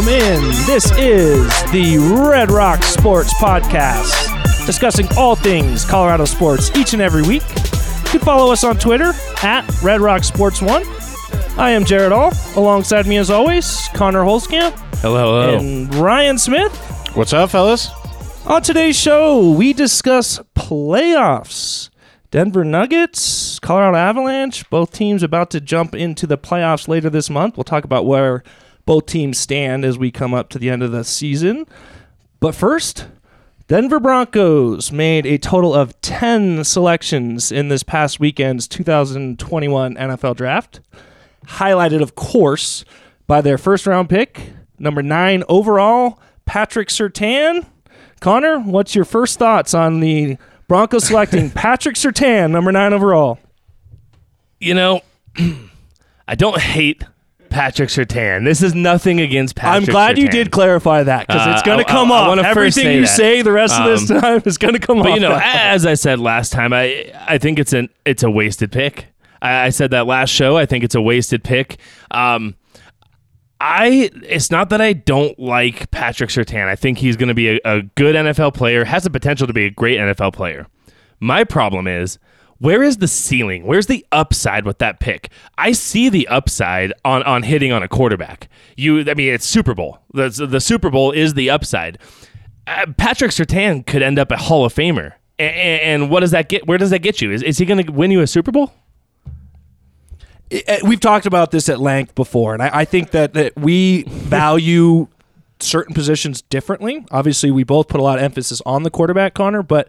welcome in. This is the Red Rock Sports Podcast, discussing all things Colorado sports each and every week. You can follow us on Twitter at Red Rock Sports One. I am Jared All. Alongside me, as always, Connor Holzkamp Hello, hello. and Ryan Smith. What's up, fellas? On today's show, we discuss playoffs. Denver Nuggets, Colorado Avalanche, both teams about to jump into the playoffs later this month. We'll talk about where both teams stand as we come up to the end of the season. But first, Denver Broncos made a total of 10 selections in this past weekend's 2021 NFL Draft. Highlighted, of course, by their first round pick, number nine overall, Patrick Surtain. Connor, what's your first thoughts on the Broncos selecting Patrick Surtain, number nine overall? You know, I don't hate Patrick Surtain. This is nothing against Patrick I'm glad you did clarify that because Uh, it's going to come I- I off. wanna Everything say you that. say the rest of this Um, time is going to come off. But you know, as I said last time, I I think it's an it's a wasted pick. I, I said that last show. I think it's a wasted pick. Um, I it's not that I don't like Patrick Surtain. I think he's going to be a, a good NFL player. Has the potential to be a great NFL player. My problem is where is the ceiling? Where's the upside with that pick? I see the upside on on hitting on a quarterback. You, I mean, it's Super Bowl. The the Super Bowl is the upside. Uh, Patrick Surtain could end up a Hall of Famer. A- And, what does that get? Where does that get you? Is, is he going to win you a Super Bowl? it- we've talked about this at length before, and I, I think that, that we value certain positions differently. Obviously, we both put a lot of emphasis on the quarterback, Connor, but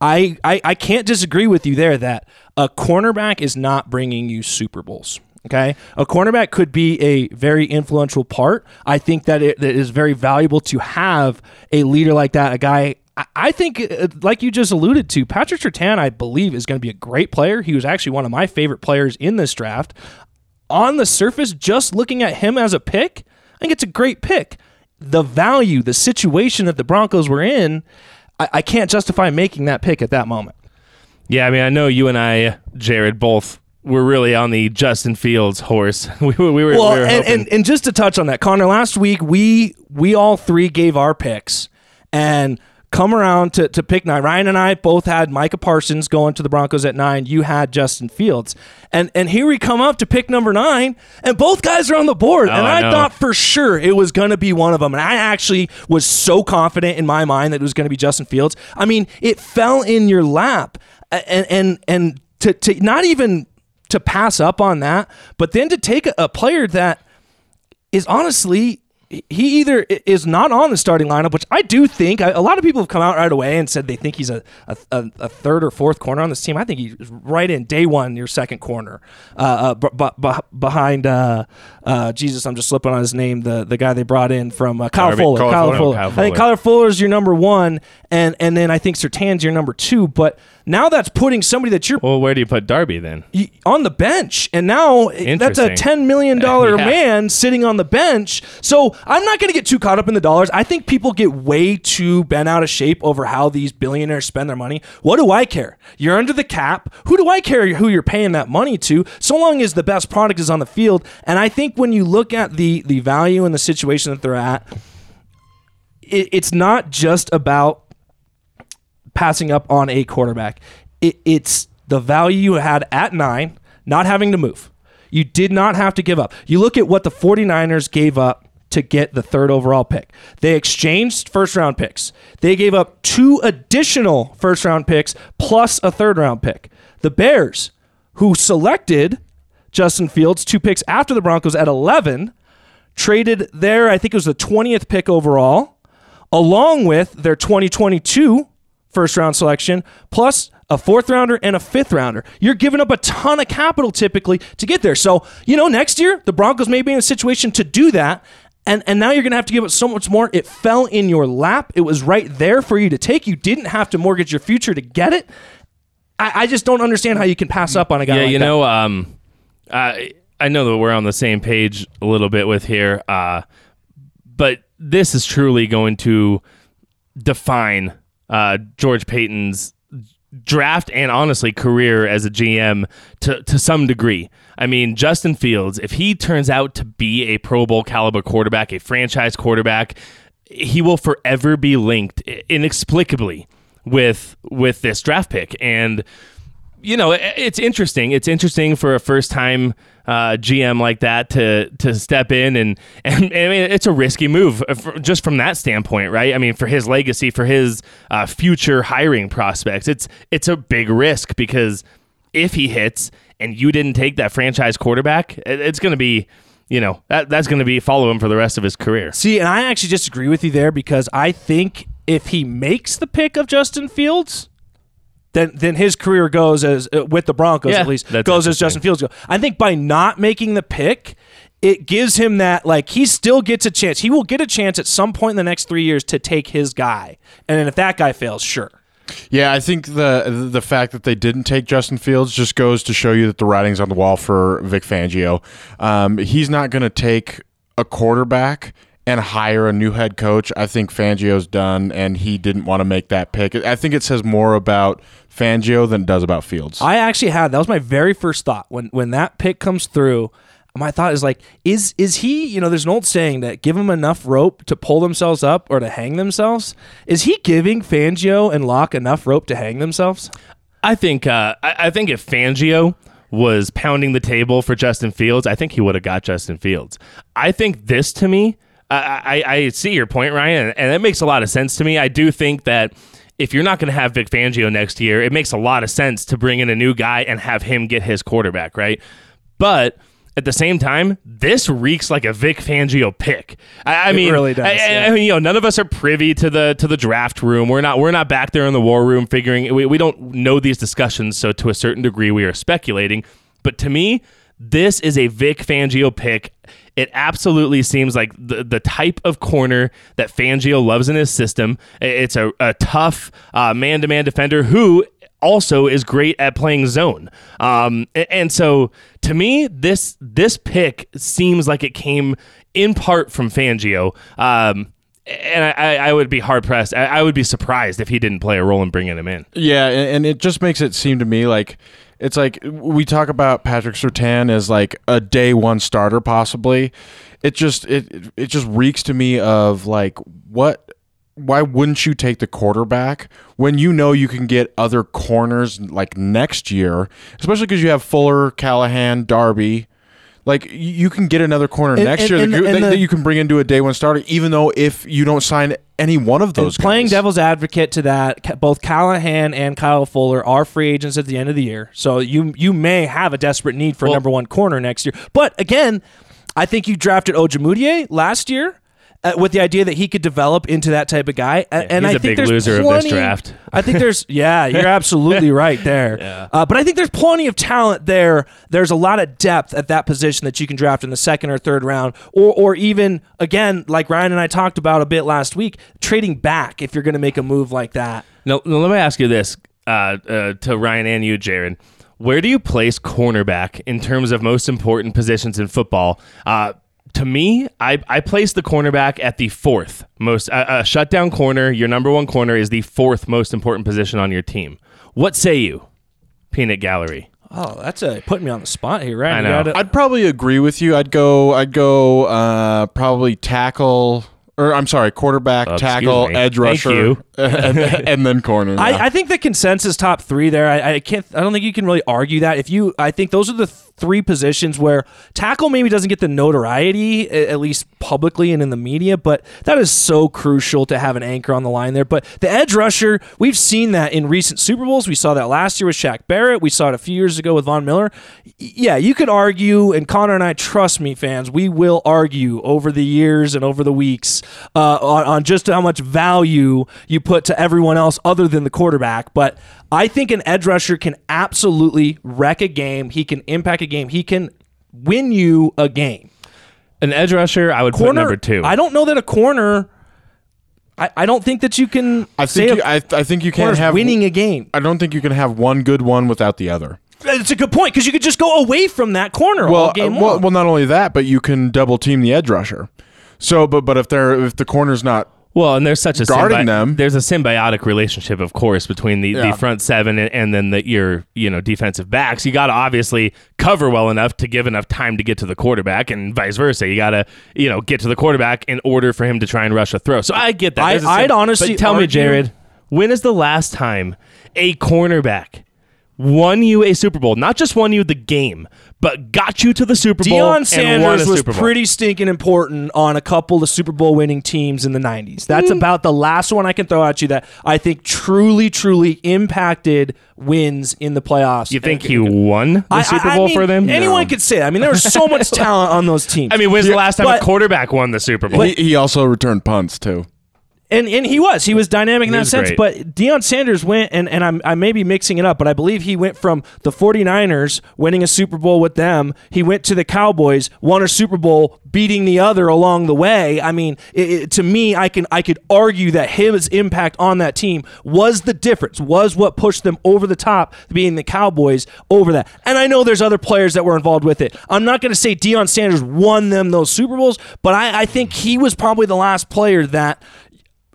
I, I, I can't disagree with you there that a cornerback is not bringing you Super Bowls. Okay, a cornerback could be a very influential part. I think that it, it is very valuable to have a leader like that, a guy I- think, uh, like you just alluded to, Patrick Surtain, I believe, is going to be a great player. He was actually one of my favorite players in this draft. On the surface, just looking at him as a pick, I think it's a great pick. The value, the situation that the Broncos were in, I, I can't justify making that pick at that moment. Yeah, I mean, I know you and I, Jared, both were really on the Justin Fields horse. we, were- we were, Well, we were and, and, and just to touch on that, Connor, last week we we all three gave our picks and come around to, to pick nine. Ryan and I both had Micah Parsons going to the Broncos at nine. You had Justin Fields. And and here we come up to pick number nine, and both guys are on the board. Oh, and Oh, I I, thought for sure it was going to be one of them. And I actually was so confident in my mind that it was going to be Justin Fields. I mean, it fell in your lap. And and and to, to not even to pass up on that, but then to take a, a player that is honestly he either is not on the starting lineup, which I do think a lot of people have come out right away and said they think he's a, a, a, third or fourth corner on this team. I think he's right in day one, your second corner, uh, uh, b- b- behind uh, uh, Jesus. I'm just slipping on his name. The the guy they brought in from uh, Kyle Fuller. Kyle Kyle Fuller. Fuller. Kyle I think Fuller. Kyler Fuller's your number one, and and then I think Surtain's your number two. But now that's putting somebody that you're well, where do you put Darby then? on the bench, and now that's a ten million dollar Yeah. man sitting on the bench. So I'm not going to get too caught up in the dollars. I think people get way too bent out of shape over how these billionaires spend their money. What do I care? You're under the cap. Who do I care who you're paying that money to? So long as the best product is on the field. And I think when you look at the the value and the situation that they're at, it, it's not just about passing up on a quarterback. It, it's the value you had at nine, not having to move. You did not have to give up. You look at what the 49ers gave up to get the third overall pick. They exchanged first round picks. They gave up two additional first round picks plus a third round pick. The Bears, who selected Justin Fields, two picks after the Broncos at 11, traded their, I think it was the 20th pick overall, along with their 2022 first round selection, plus a fourth rounder and a fifth rounder. You're giving up a ton of capital typically to get there. So, you know, next year, the Broncos may be in a situation to do that. And, and now you're going to have to give up so much more. It fell in your lap. It was right there for you to take. You didn't have to mortgage your future to get it. I, I just don't understand how you can pass up on a guy yeah, like you that. know, um, I I know that we're on the same page a little bit with here, uh, but this is truly going to define uh, George Paton's draft and honestly career as a GM to to some degree. I mean, Justin Fields, if he turns out to be a Pro Bowl caliber quarterback, a franchise quarterback, he will forever be linked inexplicably with with this draft pick and you know, it's interesting. It's interesting for a first time uh, GM like that to to step in and, and I mean it's a risky move uh, just from that standpoint, right? I mean for his legacy, for his uh, future hiring prospects, it's it's a big risk because if he hits and you didn't take that franchise quarterback, it's going to be you know that that's going to be follow him for the rest of his career. See, and I actually disagree with you there because I think if he makes the pick of Justin Fields, then then his career goes as uh, with the Broncos Yeah, at least that's goes as. Justin Fields goes. I think by not making the pick, it gives him that like he still gets a chance. He will get a chance at some point in the next three years to take his guy, and then if that guy fails, sure. Yeah, I think the the fact that they didn't take Justin Fields just goes to show you that the writing's on the wall for Vic Fangio. Um, he's not going to take a quarterback and hire a new head coach. I think Fangio's done, and he didn't want to make that pick. I think it says more about Fangio than it does about Fields. I actually had that was my very first thought when when that pick comes through. My thought is like, is is he? You know, there's an old saying that give them enough rope to pull themselves up or to hang themselves. Is he giving Fangio and Lock enough rope to hang themselves? I think uh, I, I think if Fangio was pounding the table for Justin Fields, I think he would have got Justin Fields. I think this to me, I, I, I see your point, Ryan, and it makes a lot of sense to me. I do think that if you're not going to have Vic Fangio next year, it makes a lot of sense to bring in a new guy and have him get his quarterback, right? But at the same time, this reeks like a Vic Fangio pick. I, I mean, really does, I- yeah. I mean, you know, none of us are privy to the to the draft room. We're not we're not back there in the war room figuring. We, we don't know these discussions, so to a certain degree, we are speculating. But to me, this is a Vic Fangio pick. It absolutely seems like the the type of corner that Fangio loves in his system. It's a, a tough man to man defender who also is great at playing zone. Um, and so to me, this this pick seems like it came in part from Fangio. Um, and I, I would be hard pressed. I, would be surprised if he didn't play a role in bringing him in. Yeah, and it just makes it seem to me like it's like we talk about Patrick Surtain as like a day one starter possibly. It just it it just reeks to me of like what why wouldn't you take the quarterback when you know you can get other corners like next year, especially because you have Fuller, Callahan, Darby. Like you can get another corner And- next and- year and that, you- that- the- that you can bring into a day one starter, even though if you don't sign any one of those Playing guys. devil's advocate to that, both Callahan and Kyle Fuller are free agents at the end of the year, so you you may have a desperate need for a Well- number one corner next year. But again, I think you drafted Ojemudia last year. Uh, with the idea that he could develop into that type of guy, A- and he's I a think big there's loser of this plenty, draft. I think there's, yeah, you're absolutely right there. Yeah. Uh, but I think there's plenty of talent there. There's a lot of depth at that position that you can draft in the second or third round, or or even again, like Ryan and I talked about a bit last week, trading back if you're going to make a move like that. Now, let me ask you this uh, uh, to Ryan and you, Jared. Where do you place cornerback in terms of most important positions in football? To me, I, I place the cornerback at the fourth most. A uh, shutdown corner, your number one corner, is the fourth most important position on your team. What say you, Peanut Gallery? Oh, that's a putting me on the spot here, right? I know. Gotta, I'd probably agree with you. I'd go. I'd go. Uh, probably tackle, or I'm sorry, quarterback, Oh, tackle, edge rusher, you. And, and then corner. yeah. I, I think the consensus top three there. I, I can't. I don't think you can really argue that. If you, I think those are the th- three positions where tackle maybe doesn't get the notoriety, at least publicly and in the media, but that is so crucial to have an anchor on the line there. But the edge rusher, we've seen that in recent Super Bowls. We saw that last year with Shaq Barrett. We saw it a few years ago with Von Miller. Yeah, you could argue, and Connor and I, trust me, fans, we will argue over the years and over the weeks uh, on, on just how much value you put to everyone else other than the quarterback. But I think an edge rusher can absolutely wreck a game. He can impact a game. He can win you a game. An edge rusher, I would put number two. I don't know that a corner. I, I don't think that you can. I say think. You, I, I think you can't have. winning a game. I don't think you can have one good one without the other. It's a good point because you could just go away from that corner all game uh, well, well, not only that, but you can double team the edge rusher. So, but but if they're if the corner's not Well, and there's such a Guarding them. There's a symbiotic relationship, of course, between the, Yeah. the front seven and, and then the, your you know defensive backs. You got to obviously cover well enough to give enough time to get to the quarterback, and vice versa. You got to you know get to the quarterback in order for him to try and rush a throw. So I get that. I- There's I'd honestly but tell me, Jared, when is the last time a cornerback? Won you a Super Bowl, not just won you the game, but got you to the Super Bowl. Deion and won a Sanders was Super Bowl. pretty stinking important on a couple of Super Bowl winning teams in the 90s. That's Mm. about the last one I can throw at you that I think truly, truly impacted wins in the playoffs. You think he won the I- Super I- I Bowl mean, for them? Anyone could say that. I mean, there was so much talent on those teams. I mean, when's the last time but- a quarterback won the Super Bowl? He, he also returned punts too. And and he was he was dynamic in that sense. great. But Deion Sanders went and and I'm I may be mixing it up, but I believe he went from the 49ers winning a Super Bowl with them. He went to the Cowboys, won a Super Bowl, beating the other along the way. I mean, it, it- to me, I can I could argue that his impact on that team was the difference, was what pushed them over the top, being the Cowboys over that. And I know there's other players that were involved with it. I'm not going to say Deion Sanders won them those Super Bowls, but I, I think he was probably the last player that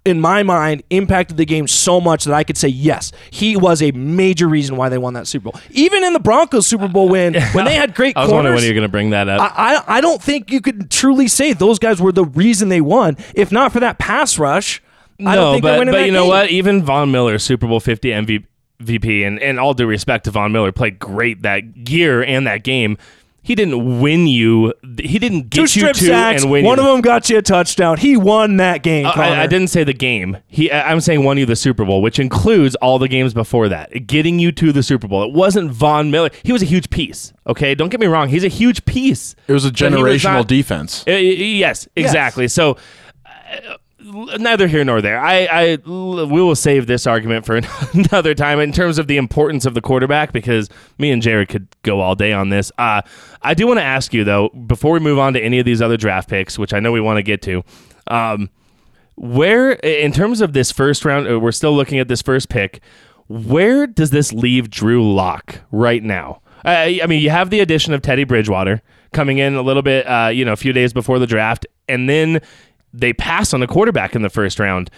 in my mind, impacted the game so much that I could say yes, he was a major reason why they won that Super Bowl. Even in the Broncos Super Bowl win, when they had great I was wondering when you're going to bring that up. I, I I don't think you could truly say those guys were the reason they won. If not for that pass rush, I don't no, but but you know game. what? Even Von Miller, Super Bowl 50 MVP, and and all due respect to Von Miller, played great that year and that game. He didn't win you. He didn't Two get you strip to sacks. and win One you. of them got you a touchdown. He won that game. Uh, Connor. I, I didn't say the game. He, I- I'm saying won you the Super Bowl, which includes all the games before that, getting you to the Super Bowl. It wasn't Von Miller. He was a huge piece. Okay, don't get me wrong. He's a huge piece. It was a But he was generational not- defense. Uh, yes, exactly. So uh, neither here nor there. I, I we will save this argument for another time in terms of the importance of the quarterback because me and Jared could go all day on this. Uh, I do want to ask you though before we move on to any of these other draft picks, which I know we want to get to. Um, where in terms of this first round, uh, we're still looking at this first pick. Where does this leave Drew Lock right now? I mean, you have the addition of Teddy Bridgewater coming in a little bit, uh, you know, a few days before the draft, and then they pass on a quarterback in the first round.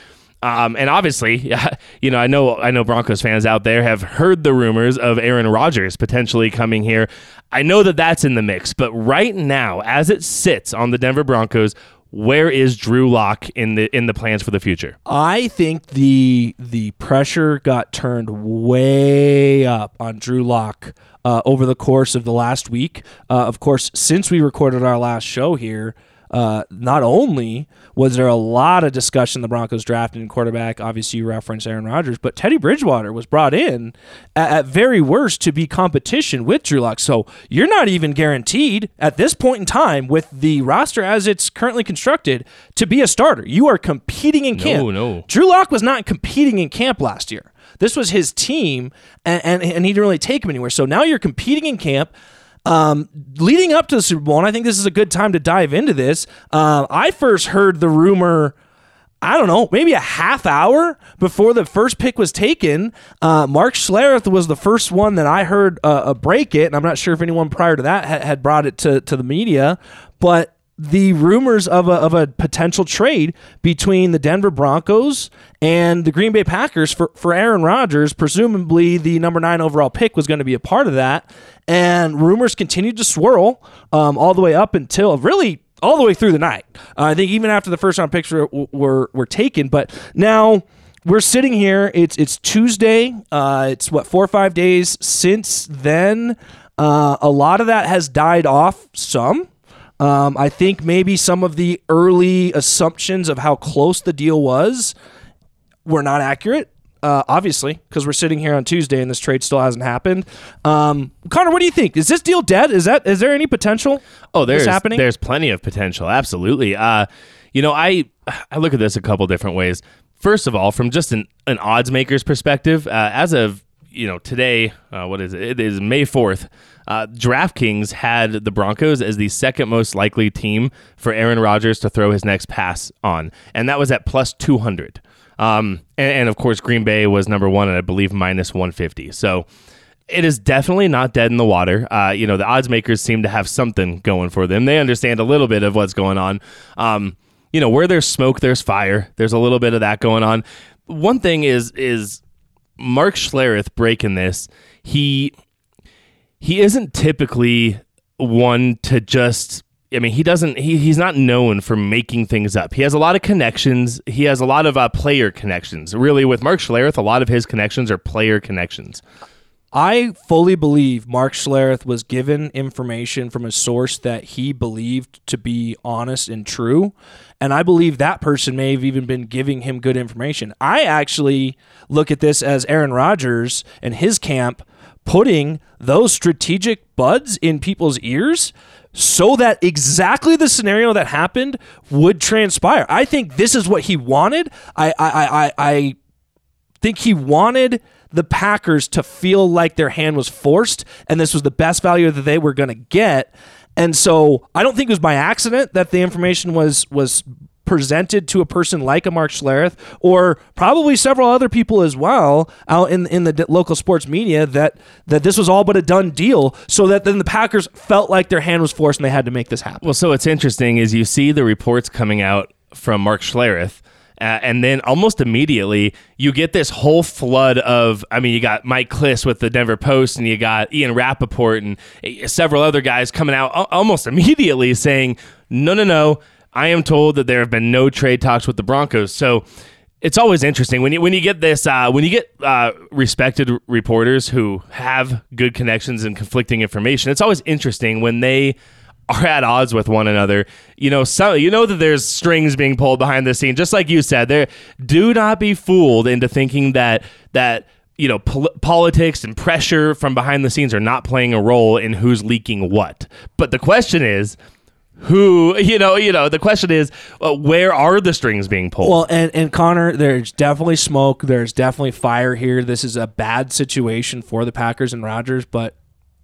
Um, and obviously, you know, I know I know Broncos fans out there have heard the rumors of Aaron Rodgers potentially coming here. I know that that's in the mix, but right now, as it sits on the Denver Broncos, where is Drew Lock in the in the plans for the future? I think the the pressure got turned way up on Drew Lock uh, over the course of the last week. Uh, of course, since we recorded our last show here, uh, not only was there a lot of discussion the Broncos drafted in quarterback, obviously you referenced Aaron Rodgers, but Teddy Bridgewater was brought in at, at very worst to be competition with Drew Lock. So you're not even guaranteed at this point in time with the roster as it's currently constructed to be a starter. You are competing in camp. no. no, Drew Lock was not competing in camp last year. This was his team, and, and, and he didn't really take him anywhere. So now you're competing in camp. Um, leading up to the Super Bowl, and I think this is a good time to dive into this. Um, I first heard the rumor. I don't know, maybe a half hour before the first pick was taken. Uh, Mark Schlereth was the first one that I heard uh, uh, break it, and I'm not sure if anyone prior to that ha- had brought it to, to the media, but the rumors of a, of a potential trade between the Denver Broncos and the Green Bay Packers for, for Aaron Rodgers, presumably the number nine overall pick was going to be a part of that. And rumors continued to swirl um, all the way up until really all the way through the night. Uh, I think even after the first round picks were, were, were taken. But now we're sitting here. It's it's Tuesday. Uh, it's what four or five days since then. Uh, a lot of that has died off. Some. Um, I think maybe some of the early assumptions of how close the deal was were not accurate. Uh, obviously, because we're sitting here on Tuesday and this trade still hasn't happened. Um, Connor, what do you think? Is this deal dead? Is that is there any potential? Oh, there's happening. there's plenty of potential. Absolutely. Uh, you know, I I look at this a couple different ways. First of all, from just an, an odds maker's perspective, uh, as of you know today, uh, what is it? It is May fourth. Uh, DraftKings had the Broncos as the second most likely team for Aaron Rodgers to throw his next pass on, and that was at plus two hundred. Um, and, and of course, Green Bay was number one, and I believe minus one fifty. So it is definitely not dead in the water. Uh, you know, the odds makers seem to have something going for them. They understand a little bit of what's going on. Um, you know, where there's smoke, there's fire. There's a little bit of that going on. One thing is is Mark Schlereth breaking this. He he isn't typically one to just I mean, he doesn't. He, he's not known for making things up. He has a lot of connections. He has a lot of uh, player connections. Really, with Mark Schlereth, a lot of his connections are player connections. I fully believe Mark Schlereth was given information from a source that he believed to be honest and true. And I believe that person may have even been giving him good information. I actually look at this as Aaron Rodgers and his camp putting those strategic buds in people's ears so that exactly the scenario that happened would transpire. I think this is what he wanted. I I I, I think he wanted the Packers to feel like their hand was forced and this was the best value that they were going to get. And so I don't think it was by accident that the information was was presented to a person like a Mark Schlereth or probably several other people as well out in in the local sports media that that this was all but a done deal so that then the Packers felt like their hand was forced and they had to make this happen. Well, so what's interesting is you see the reports coming out from Mark Schlereth uh, and then almost immediately, you get this whole flood of, I mean, you got Mike Klis with the Denver Post, and you got Ian Rapoport and uh, several other guys coming out almost immediately saying, no, no, no, I am told that there have been no trade talks with the Broncos. So it's always interesting when you when you get this uh, when you get uh, respected reporters who have good connections and conflicting information. It's always interesting when they are at odds with one another. You know, so you know that there's strings being pulled behind the scene. Just like you said, there do not be fooled into thinking that that you know pol- politics and pressure from behind the scenes are not playing a role in who's leaking what. But the question is who you know you know the question is uh, where are the strings being pulled? Well and and connor there's definitely smoke there's definitely fire here. This is a bad situation for the packers and rodgers but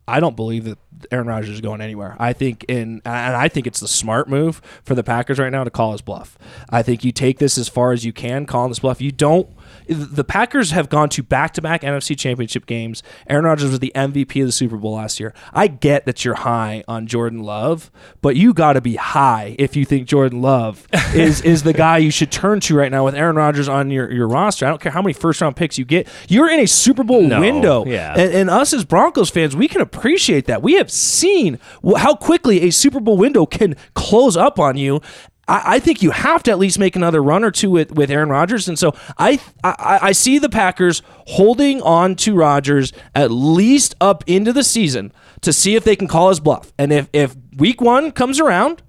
i don't believe that aaron rodgers is going anywhere. I think in and i think it's the smart move for the packers right now to call his bluff. I think you take this as far as you can calling this bluff. You don't the Packers have gone to back to back NFC championship games. Aaron Rodgers was the MVP of the Super Bowl last year. I get that you're high on Jordan Love, but you got to be high if you think Jordan Love is is the guy you should turn to right now with Aaron Rodgers on your, your roster. I don't care how many first round picks you get. You're in a Super Bowl no, window. Yeah. And, and us as Broncos fans, we can appreciate that. We have seen how quickly a Super Bowl window can close up on you. I, I, think you have to at least make another run or two with, with Aaron Rodgers. And so I, I, I see the Packers holding on to Rodgers at least up into the season to see if they can call his bluff. And if, if week one comes around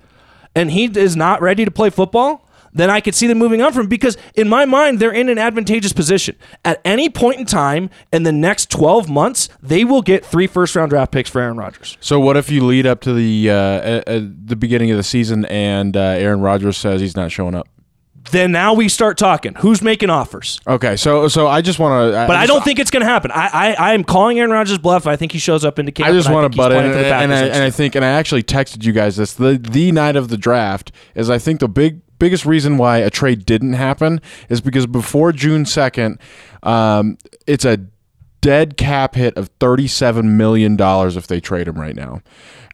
and he is not ready to play football, then I could see them moving on from because in my mind they're in an advantageous position. At any point in time in the next 12 months, they will get three first round draft picks for Aaron Rodgers. So what if you lead up to the uh, uh, the beginning of the season and uh, Aaron Rodgers says he's not showing up? Then now we start talking. Who's making offers? Okay, so so I just want to, but I, don't think it's going to happen. I, I I am calling Aaron Rodgers bluff. I think he shows up into camp. I just want to butt in, and, and, I, and I think, and I actually texted you guys this the the night of the draft is I think the big biggest reason why a trade didn't happen is because before June 2nd, um, it's a dead cap hit of $37 million if they trade him right now.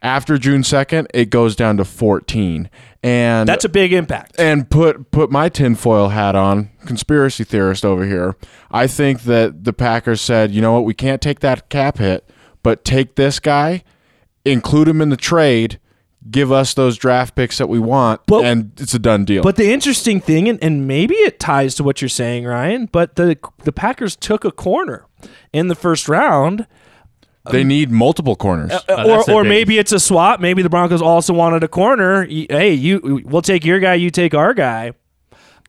After June 2nd, it goes down to 14. And that's a big impact. And put put my tinfoil hat on, conspiracy theorist over here. I think that the Packers said, you know what, we can't take that cap hit, but take this guy, include him in the trade, give us those draft picks that we want, but, and it's a done deal. But the interesting thing, and, and maybe it ties to what you're saying, Ryan, but the the Packers took a corner in the first round. They need multiple corners, uh, oh, or or maybe it's a swap. Maybe the Broncos also wanted a corner. Hey, you, we'll take your guy, you take our guy.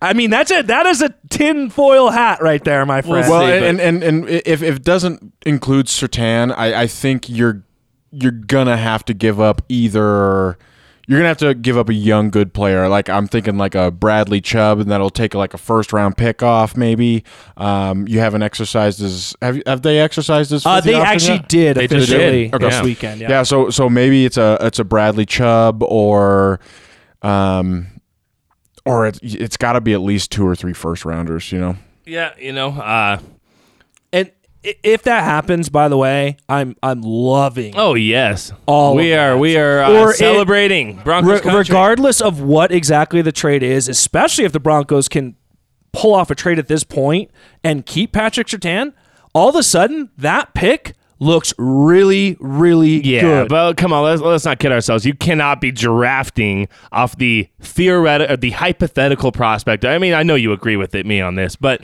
I mean, that's a that is a tinfoil hat right there, my friend. Well, and, and and if, if it doesn't include Surtain, I, I think you're you're gonna have to give up either you're gonna have to give up a young good player. Like I'm thinking like a Bradley Chubb, and that'll take like a first round pick off. Maybe um, you haven't exercised as have have they exercised as? Uh, they actually yet? did they officially did. Okay. this weekend. Yeah. yeah. So so maybe it's a it's a Bradley Chubb or um or it's it's got to be at least two or three first rounders. You know. Yeah, you know. Uh, and i- if that happens, by the way, I'm I'm loving Oh yes, All we of are that. we are uh, Or it- celebrating Broncos Re- regardless of what exactly the trade is, especially if the Broncos can pull off a trade at this point and keep Patrick Surtain, all of a sudden that pick looks really, really Yeah, good. but come on, let's, let's not kid ourselves. You cannot be drafting off the theoretical, the hypothetical prospect. I mean, I know you agree with it, me on this, but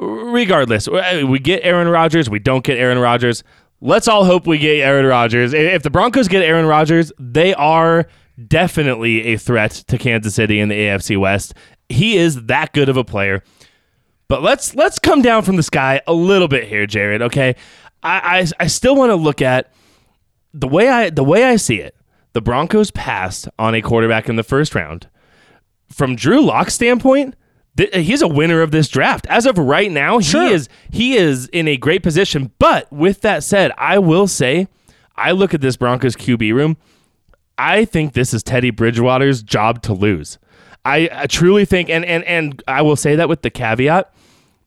regardless, uh, we get Aaron Rodgers, we don't get Aaron Rodgers. Let's all hope we get Aaron Rodgers. If the Broncos get Aaron Rodgers, they are definitely a threat to Kansas City in the AFC West. He is that good of a player. But let's let's come down from the sky a little bit here, Jared. Okay, I I, I still want to look at the way I the way I see it. The Broncos passed on a quarterback in the first round. From Drew Lock's standpoint, th- uh, he's a winner of this draft. As of right now, Sure. he is he is in a great position. But with that said, I will say, I look at this Broncos QB room. I think this is Teddy Bridgewater's job to lose. I, I truly think, and, and and I will say that with the caveat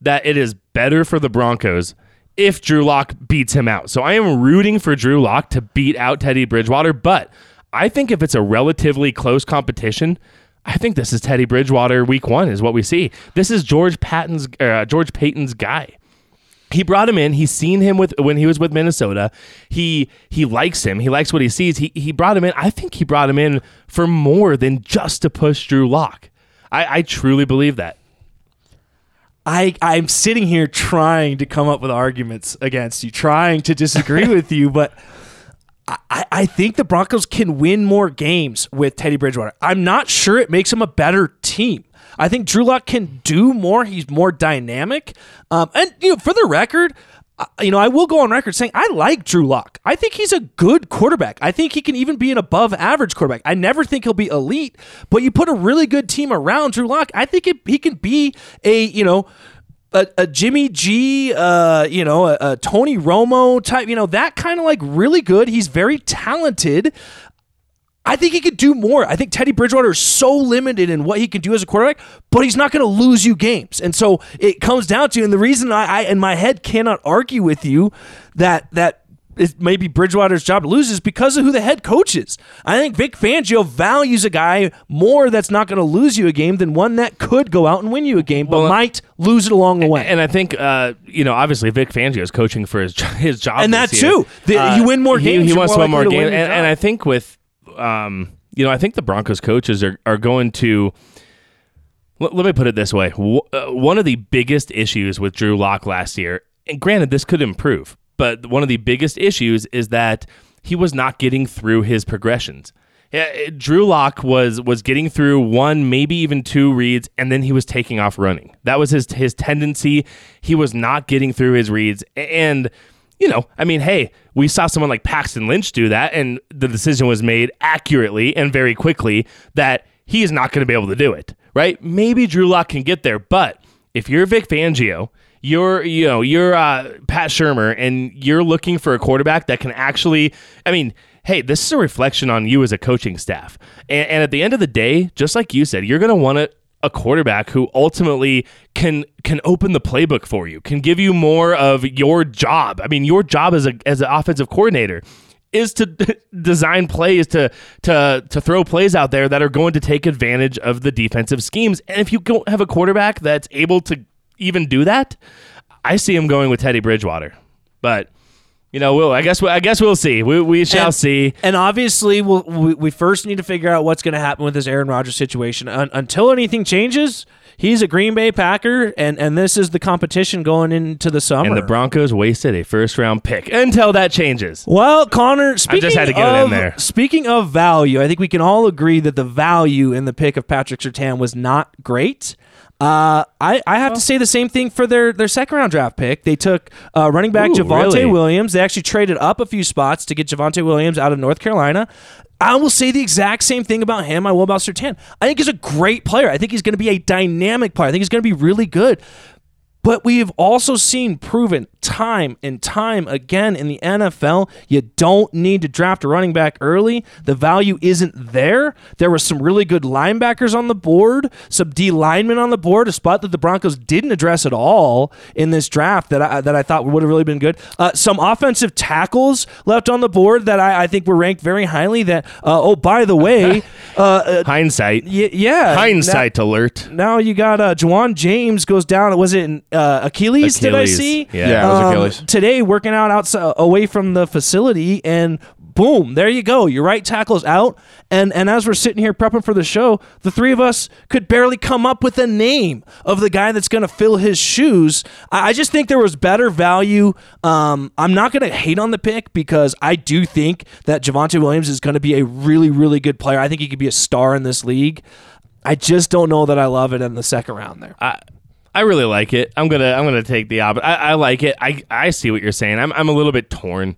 that it is better for the Broncos if Drew Lock beats him out. So I am rooting for Drew Lock to beat out Teddy Bridgewater, but I think if it's a relatively close competition, I think this is Teddy Bridgewater week one is what we see. This is George Paton's uh, George Paton's guy he brought him in. He's seen him with when he was with Minnesota. He he likes him. He likes what he sees. He he brought him in. I think he brought him in for more than just to push Drew Lock. I, I truly believe that. I I'm sitting here trying to come up with arguments against you, trying to disagree with you, but I, I think the Broncos can win more games with Teddy Bridgewater. I'm not sure it makes him a better team. I think Drew Lock can do more. He's more dynamic. Um, and you know, for the record, you know, I will go on record saying I like Drew Lock. I think he's a good quarterback. I think he can even be an above average quarterback. I never think he'll be elite, but you put a really good team around Drew Lock, I think it, he can be a, you know, a, a Jimmy G, uh, you know, a, a Tony Romo type, you know, that kind of like really good. He's very talented. I think he could do more. I think Teddy Bridgewater is so limited in what he can do as a quarterback, but he's not going to lose you games. And so it comes down to, and the reason I, I in my head cannot argue with you that that is maybe Bridgewater's job to lose is because of who the head coach is. I think Vic Fangio values a guy more that's not going to lose you a game than one that could go out and win you a game, but Well, might lose it along the way. And I think, uh, you know, obviously Vic Fangio is coaching for his his job, And that year. too. The- you win more games, He, you're wants more to win more games, and, and. I think with, um, you know, I think the Broncos coaches are are going to. Let, let me put it this way: W- uh, one of the biggest issues with Drew Lock last year, and granted, this could improve, but one of the biggest issues is that he was not getting through his progressions. Yeah, Drew Lock was was getting through one, maybe even two reads, and then he was taking off running. That was his his tendency. He was not getting through his reads, and you know, I mean, hey, we saw someone like Paxton Lynch do that, and the decision was made accurately and very quickly that he is not going to be able to do it. Right? Maybe Drew Lock can get there, but if you're Vic Fangio, you're you know you're uh, Pat Shurmur, and you're looking for a quarterback that can actually, I mean. Hey, this is a reflection on you as a coaching staff. And, and at the end of the day, just like you said, you're going to want a quarterback who ultimately can can open the playbook for you, can give you more of your job. I mean, your job as a as an offensive coordinator is to design plays to to to throw plays out there that are going to take advantage of the defensive schemes. And if you don't have a quarterback that's able to even do that, I see him going with Teddy Bridgewater. But you know, we'll, I guess I guess we'll see. We, we shall And- see. And obviously, we'll, we we first need to figure out what's going to happen with this Aaron Rodgers situation. Un- until anything changes, he's a Green Bay Packer, and and this is the competition going into the summer. And the Broncos wasted a first round pick until that changes. well, Connor, speaking had to get it in there. Speaking of value, I think we can all agree that the value in the pick of Patrick Surtain was not great. Uh, I, I have to say the same thing for their, their second round draft pick. They took uh, running back Ooh, Javonte really? Williams. They actually traded up a few spots to get Javonte Williams out of North Carolina. I will say the exact same thing about him I will about Surtain. I think he's a great player. I think he's going to be a dynamic player. I think he's going to be really good. But we have also seen proven time and time again in the NFL, you don't need to draft a running back early. The value isn't there. There were some really good linebackers on the board, some D linemen on the board, a spot that the Broncos didn't address at all in this draft that I, that I thought would have really been good. Uh, some offensive tackles left on the board that I, I think were ranked very highly. That uh, oh, by the way, uh, uh, Hindsight. y- yeah, Hindsight alert. Now, now you got uh, Ja'Wuan James goes down. Was it in, uh, Achilles, Did I Achilles, see? yeah. Yeah, it was Um, Achilles. today working out outside away from the facility and boom there you go. Your right tackle's out. And and as we're sitting here prepping for the show the three of us could barely come up with a name of the guy that's going to fill his shoes. I, I just think there was better value. Um, i'm not going to hate on the pick because i do think that Javonte williams is going to be a really really good player. I think he could be a star in this league. I just don't know that i love it in the second round there. I I really like it. I'm gonna I'm gonna take the opposite. I, I like it. I I see what you're saying. I'm I'm a little bit torn.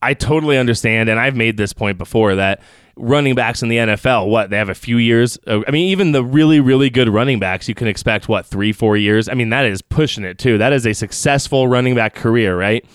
I totally understand, and I've made this point before that running backs in the NFL, what they have a few years. I mean, even the really really good running backs, you can expect what three four years. I mean, that is pushing it too. That is a successful running back career, right?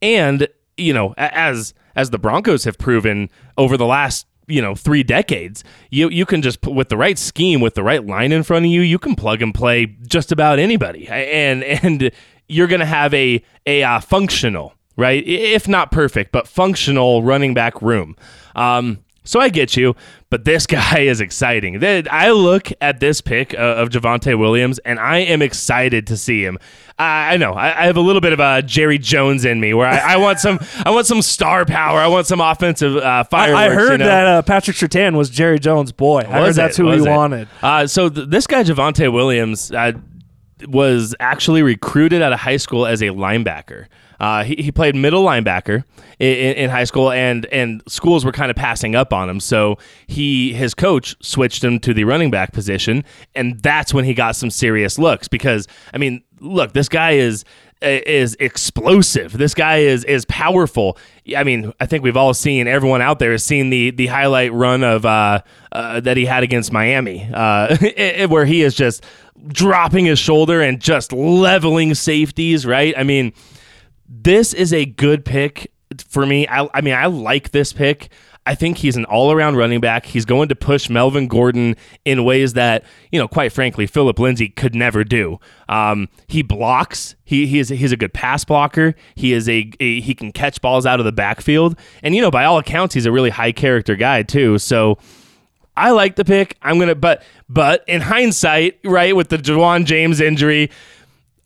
And you know, as as the Broncos have proven over the last you know three decades, you you can just with the right scheme, with the right line in front of you, you can plug and play just about anybody, and and you're gonna have a a uh, functional right, if not perfect, but functional running back room. Um, so I get you, but this guy is exciting. I look at this pick uh, of Javonte Williams, and I am excited to see him. I, I know I, have a little bit of a Jerry Jones in me, where I, I want some, I want some star power. I want some offensive uh, I, fireworks. I heard you know? that uh, Patrick Surtain was Jerry Jones' boy. I heard Was that's it? who Was he it? wanted. Uh, so th- this guy Javonte Williams uh, was actually recruited out of high school as a linebacker. Uh, he, he played middle linebacker in, in, high school, and and schools were kind of passing up on him. So he his coach switched him to the running back position, and that's when he got some serious looks. Because I mean, look, this guy is is explosive. This guy is is powerful. I mean, I think we've all seen everyone out there has seen the the highlight run of uh, uh, that he had against Miami, uh, where he is just dropping his shoulder and just leveling safeties. Right? I mean, this is a good pick for me. I, I mean, I like this pick. I think he's an all around running back. He's going to push Melvin Gordon in ways that, you know, quite frankly, Phillip Lindsay could never do. Um, he blocks. He, he is he's a good pass blocker. He is a, a he can catch balls out of the backfield, and you know, by all accounts, he's a really high character guy too. So I like the pick. I'm gonna, but but in hindsight, right, with the Ja'Wuan James injury,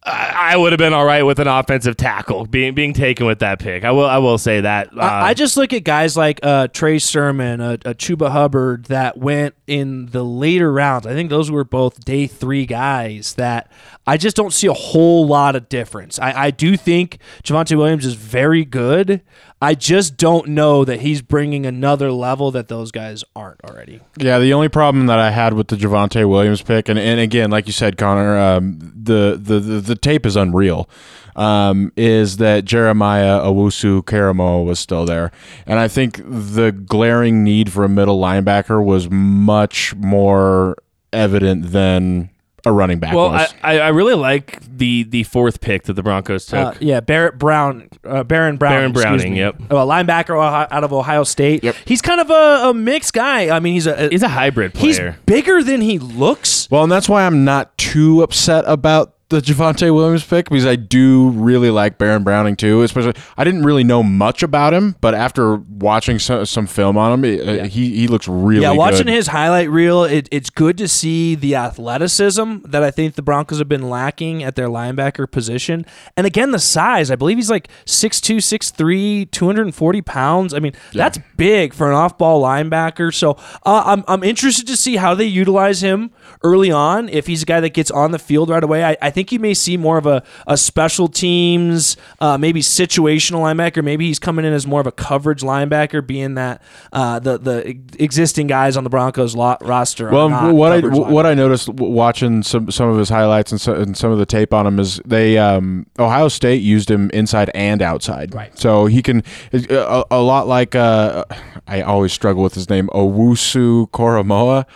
I, would have been all right with an offensive tackle being being taken with that pick. I will I will say that. Uh, I, I just look at guys like uh, Trey Sermon, a, a Chuba Hubbard that went in the later rounds. I think those were both day three guys that I just don't see a whole lot of difference. I, I do think Javonte Williams is very good. I just don't know that he's bringing another level that those guys aren't already. Yeah, the only problem that I had with the Javonte Williams pick, and, and again, like you said, Connor, um, the, the, the the tape is unreal. Um, is that Jeremiah Owusu Koramoah was still there, and I think the glaring need for a middle linebacker was much more evident than a running back well, I, was. I I really like the the fourth pick that the Broncos took. Uh, yeah, Barrett Brown, uh, Baron Brown, Baron excuse Browning, me. yep. a linebacker out of Ohio State. Yep. He's kind of a, a mixed guy. I mean, he's a He's a hybrid he's bigger than he looks. Well, and that's why I'm not too upset about the Javonte Williams pick because I do really like Baron Browning too. Especially, I didn't really know much about him, but after watching some, some film on him, uh, he he looks really good. Yeah, watching good. his highlight reel, it, it's good to see the athleticism that I think the Broncos have been lacking at their linebacker position. And again, the size. I believe he's like 6'2, 6'3, 240 pounds. I mean, that's big for an off ball linebacker. So uh, I'm, I'm interested to see how they utilize him early on. If he's a guy that gets on the field right away, I, I think you may see more of a, a special teams, uh, maybe situational linebacker. Maybe he's coming in as more of a coverage linebacker, being that uh, the the existing guys on the Broncos lot, roster. Are Well, not what I coverage what I noticed watching some some of his highlights and, so, and some of the tape on him is they um, Ohio State used him inside and outside. Right. So he can a, a lot like uh, I always struggle with his name Owusu Koramoah.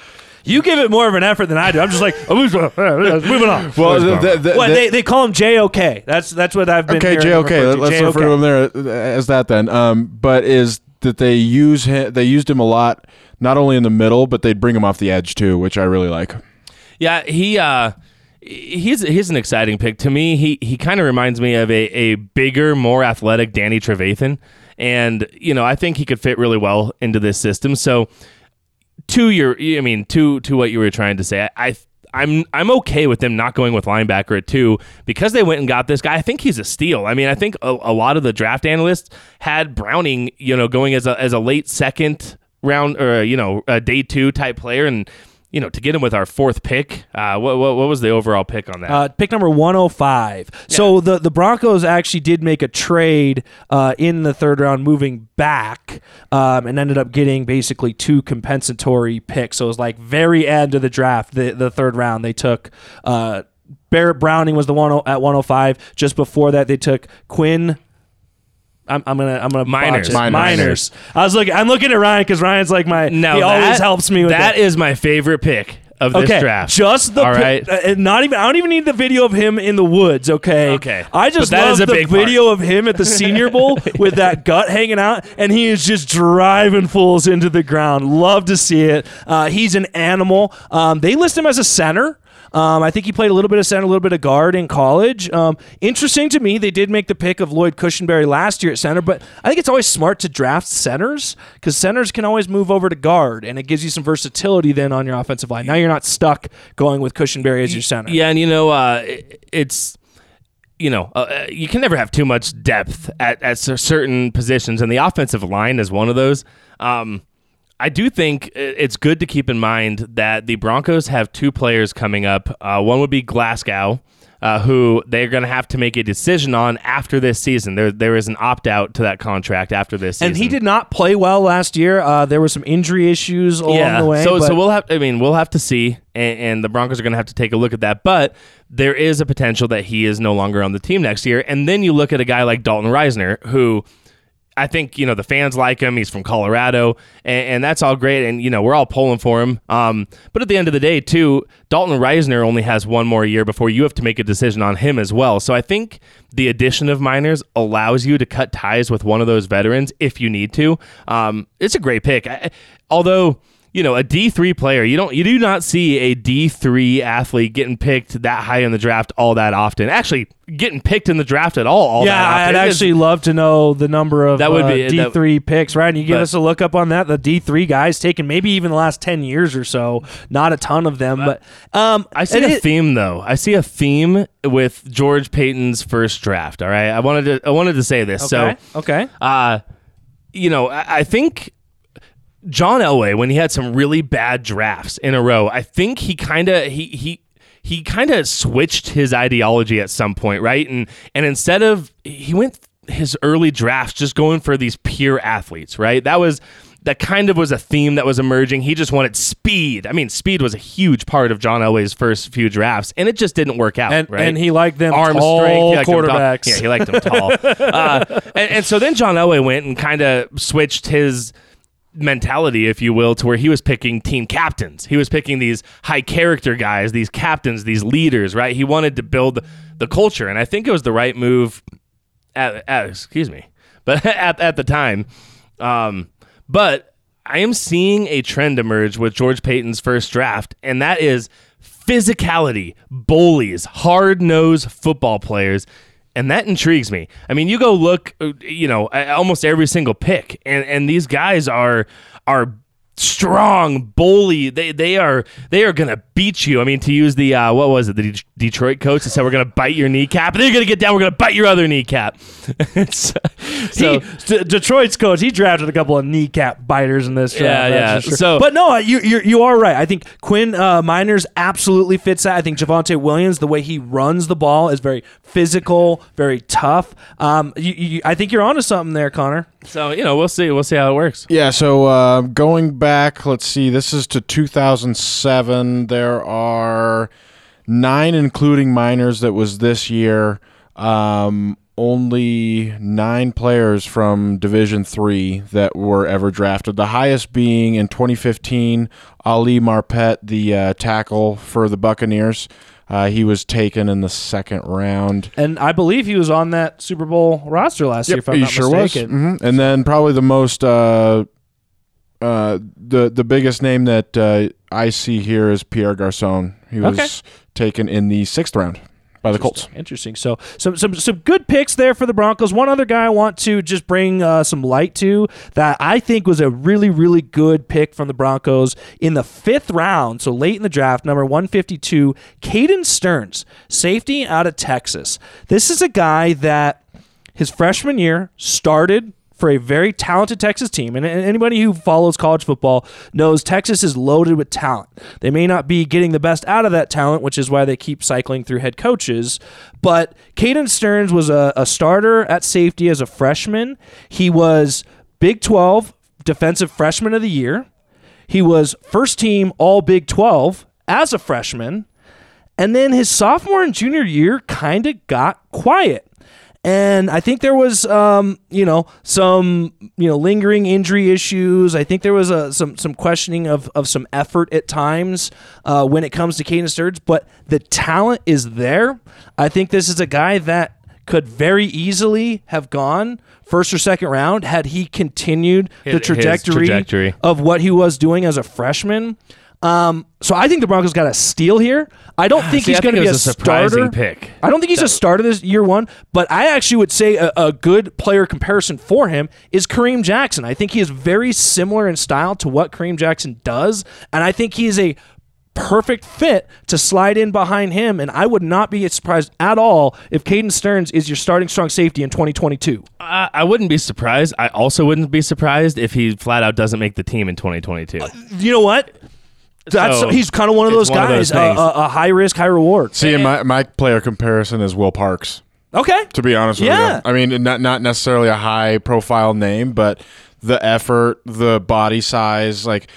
You give it more of an effort than I do. I'm just like, oh, moving on. Well, the, the, the, Well, the- they, they call him JOK. That's that's what I've been. okay, hearing JOK. referred to. Let's refer to him there as that then. Um, but is that they use him? They used him a lot, not only in the middle, but they'd bring him off the edge too, which I really like. Yeah, he uh he's he's an exciting pick. To me, he he kind of reminds me of a, a bigger, more athletic Danny Trevathan. And, you know, I think he could fit really well into this system. So to your I mean, to to what you were trying to say, I, I I'm I'm okay with them not going with linebacker at two because they went and got this guy. I think he's a steal. I mean, I think a, a lot of the draft analysts had Browning, you know, going as a as a late second round or you know a day two type player, and you know to get him with our fourth pick. Uh, what what, what was the overall pick on that? Uh, pick number 105. So the, the Broncos actually did make a trade uh, in the third round, moving back, um, and ended up getting basically two compensatory picks. So it was like very end of the draft, the, the third round. They took uh, Baron Browning was the one at 105. Just before that, they took Quinn. I'm, I'm gonna I'm gonna Meinerz. botch it. Meinerz. Meinerz. I was looking. I'm looking at Ryan because Ryan's like my. now he always helps me with That it. is my favorite pick of this okay, draft. just the All pi- right. uh, not even. I don't even need the video of him in the woods. Okay. Okay. I just But that love is a the big part. video of him at the Senior Bowl with that gut hanging out, and he is just driving fools into the ground. Love to see it. Uh, he's an animal. Um, they list him as a center. Um, I think he played a little bit of center, a little bit of guard in college. Um, interesting to me, they did make the pick of Lloyd Cushenberry last year at center, but I think it's always smart to draft centers because centers can always move over to guard, and it gives you some versatility then on your offensive line. Now you're not stuck going with Cushenberry as your center. Yeah, and you know, uh, it's you know, uh, uh, you can never have too much depth at at certain positions, and the offensive line is one of those. Um, I do think it's good to keep in mind that the Broncos have two players coming up. Uh, one would be Glasgow. Uh, who they're going to have to make a decision on after this season. There, there is an opt out to that contract after this season. And he did not play well last year. Uh, there were some injury issues along the way. So but- so we'll have. I mean, we'll have to see, and, and the Broncos are going to have to take a look at that. But there is a potential that he is no longer on the team next year. And then you look at a guy like Dalton Risner, who. I think you know the fans like him. He's from Colorado, and, and that's all great. And you know we're all pulling for him. Um, but at the end of the day, too, Dalton Risner only has one more year before you have to make a decision on him as well. So I think the addition of Meinerz allows you to cut ties with one of those veterans if you need to. Um, it's a great pick. I, although you know, a D three player, you don't you do not see a D three athlete getting picked that high in the draft all that often. Actually, getting picked in the draft at all. all yeah, that often. I'd It is- actually love to know the number of That would uh, be- that- D3 picks. Ryan, you give but- us a look up on that. The D3 guys taken maybe even the last 10 years or so. Not a ton of them, but um, I see a it- theme though. I see a theme with George Paton's first draft. All right, I wanted to I wanted to say this. Okay. So, okay. uh, you know, I, I think John Elway, when he had some really bad drafts in a row, I think he kind of he he he kind of switched his ideology at some point, right? And and instead of he went his early drafts just going for these pure athletes, right? That was that kind of was a theme that was emerging. He just wanted speed. I mean, speed was a huge part of John Elway's first few drafts, and it just didn't work out. And, right? and he liked them arm tall strength. Them tall. quarterbacks. Yeah, he liked them tall. uh, and, and so then John Elway went and kind of switched his mentality, if you will, to where he was picking team captains. He was picking these high character guys, these captains, these leaders. Right? He wanted to build the culture, and I think it was the right move. At, at excuse me, but at at the time, um, but I am seeing a trend emerge with George Paton's first draft, and that is physicality, bullies, hard nosed football players. And that intrigues me. I mean, you go look, uh, you know, almost every single pick, and, and these guys are are strong, bully. They they are they are gonna beat you. I mean, to use the uh, what was it? The De- Detroit coach that said we're gonna bite your kneecap, and then you're gonna get down. We're gonna bite your other kneecap. It's- so he, D- Detroit's coach, he drafted a couple of kneecap biters in this draft. Yeah, yeah. sure. So- but no, you you you are right. I think Quinn uh, Meinerz absolutely fits that. I think Javonte Williams, the way he runs the ball, is very physical, very tough. Um, you, you, I think you're onto something there, Connor. So you know we'll see we'll see how it works. Yeah, so uh, going back, let's see, this is to 2007. There are nine, including Meinerz, that was this year. Um, only nine players from Division Three that were ever drafted. The highest being in 2015, Ali Marpet, the uh, tackle for the Buccaneers. Uh, he was taken in the second round. And I believe he was on that Super Bowl roster last year, if I'm he not sure mistaken. was. hmm And then probably the most, uh, uh, the the biggest name that uh, I see here is Pierre Garcon. He was Okay. taken in the sixth round by the Colts. Interesting. So some some some good picks there for the Broncos. One other guy I want to just bring uh, some light to that I think was a really really good pick from the Broncos in the fifth round. So late in the draft, number one fifty two, Caden Sterns, safety out of Texas. This is a guy that his freshman year started for a very talented Texas team. And anybody who follows college football knows Texas is loaded with talent. They may not be getting the best out of that talent, which is why they keep cycling through head coaches. But Caden Sterns was a, a starter at safety as a freshman. He was Big 12 Defensive Freshman of the Year. He was first team All Big 12 as a freshman. And then his sophomore and junior year kind of got quiet. And I think there was, um, you know, some, you know, lingering injury issues. I think there was a, some some questioning of, of some effort at times uh, when it comes to Caden Sterns. But the talent is there. I think this is a guy that could very easily have gone first or second round had he continued the trajectory, trajectory. of what he was doing as a freshman. Um, so I think the Broncos got a steal here. I don't think See, he's going to be a, a surprising starter. pick. I don't think he's a starter this year one, but I actually would say a, a good player comparison for him is Kareem Jackson. I think he is very similar in style to what Kareem Jackson does, and I think he is a perfect fit to slide in behind him. And I would not be surprised at all if Caden Sterns is your starting strong safety in 2022. I, I wouldn't be surprised. I also wouldn't be surprised if he flat out doesn't make the team in 2022. You know what? That's So, he's kind of one of those one of those guys, uh, things. a, a high risk, high reward. See, and my, my player comparison is Will Parks. Okay, To be honest with Yeah. you, I mean, not not necessarily a high profile name, but the effort, the body size, like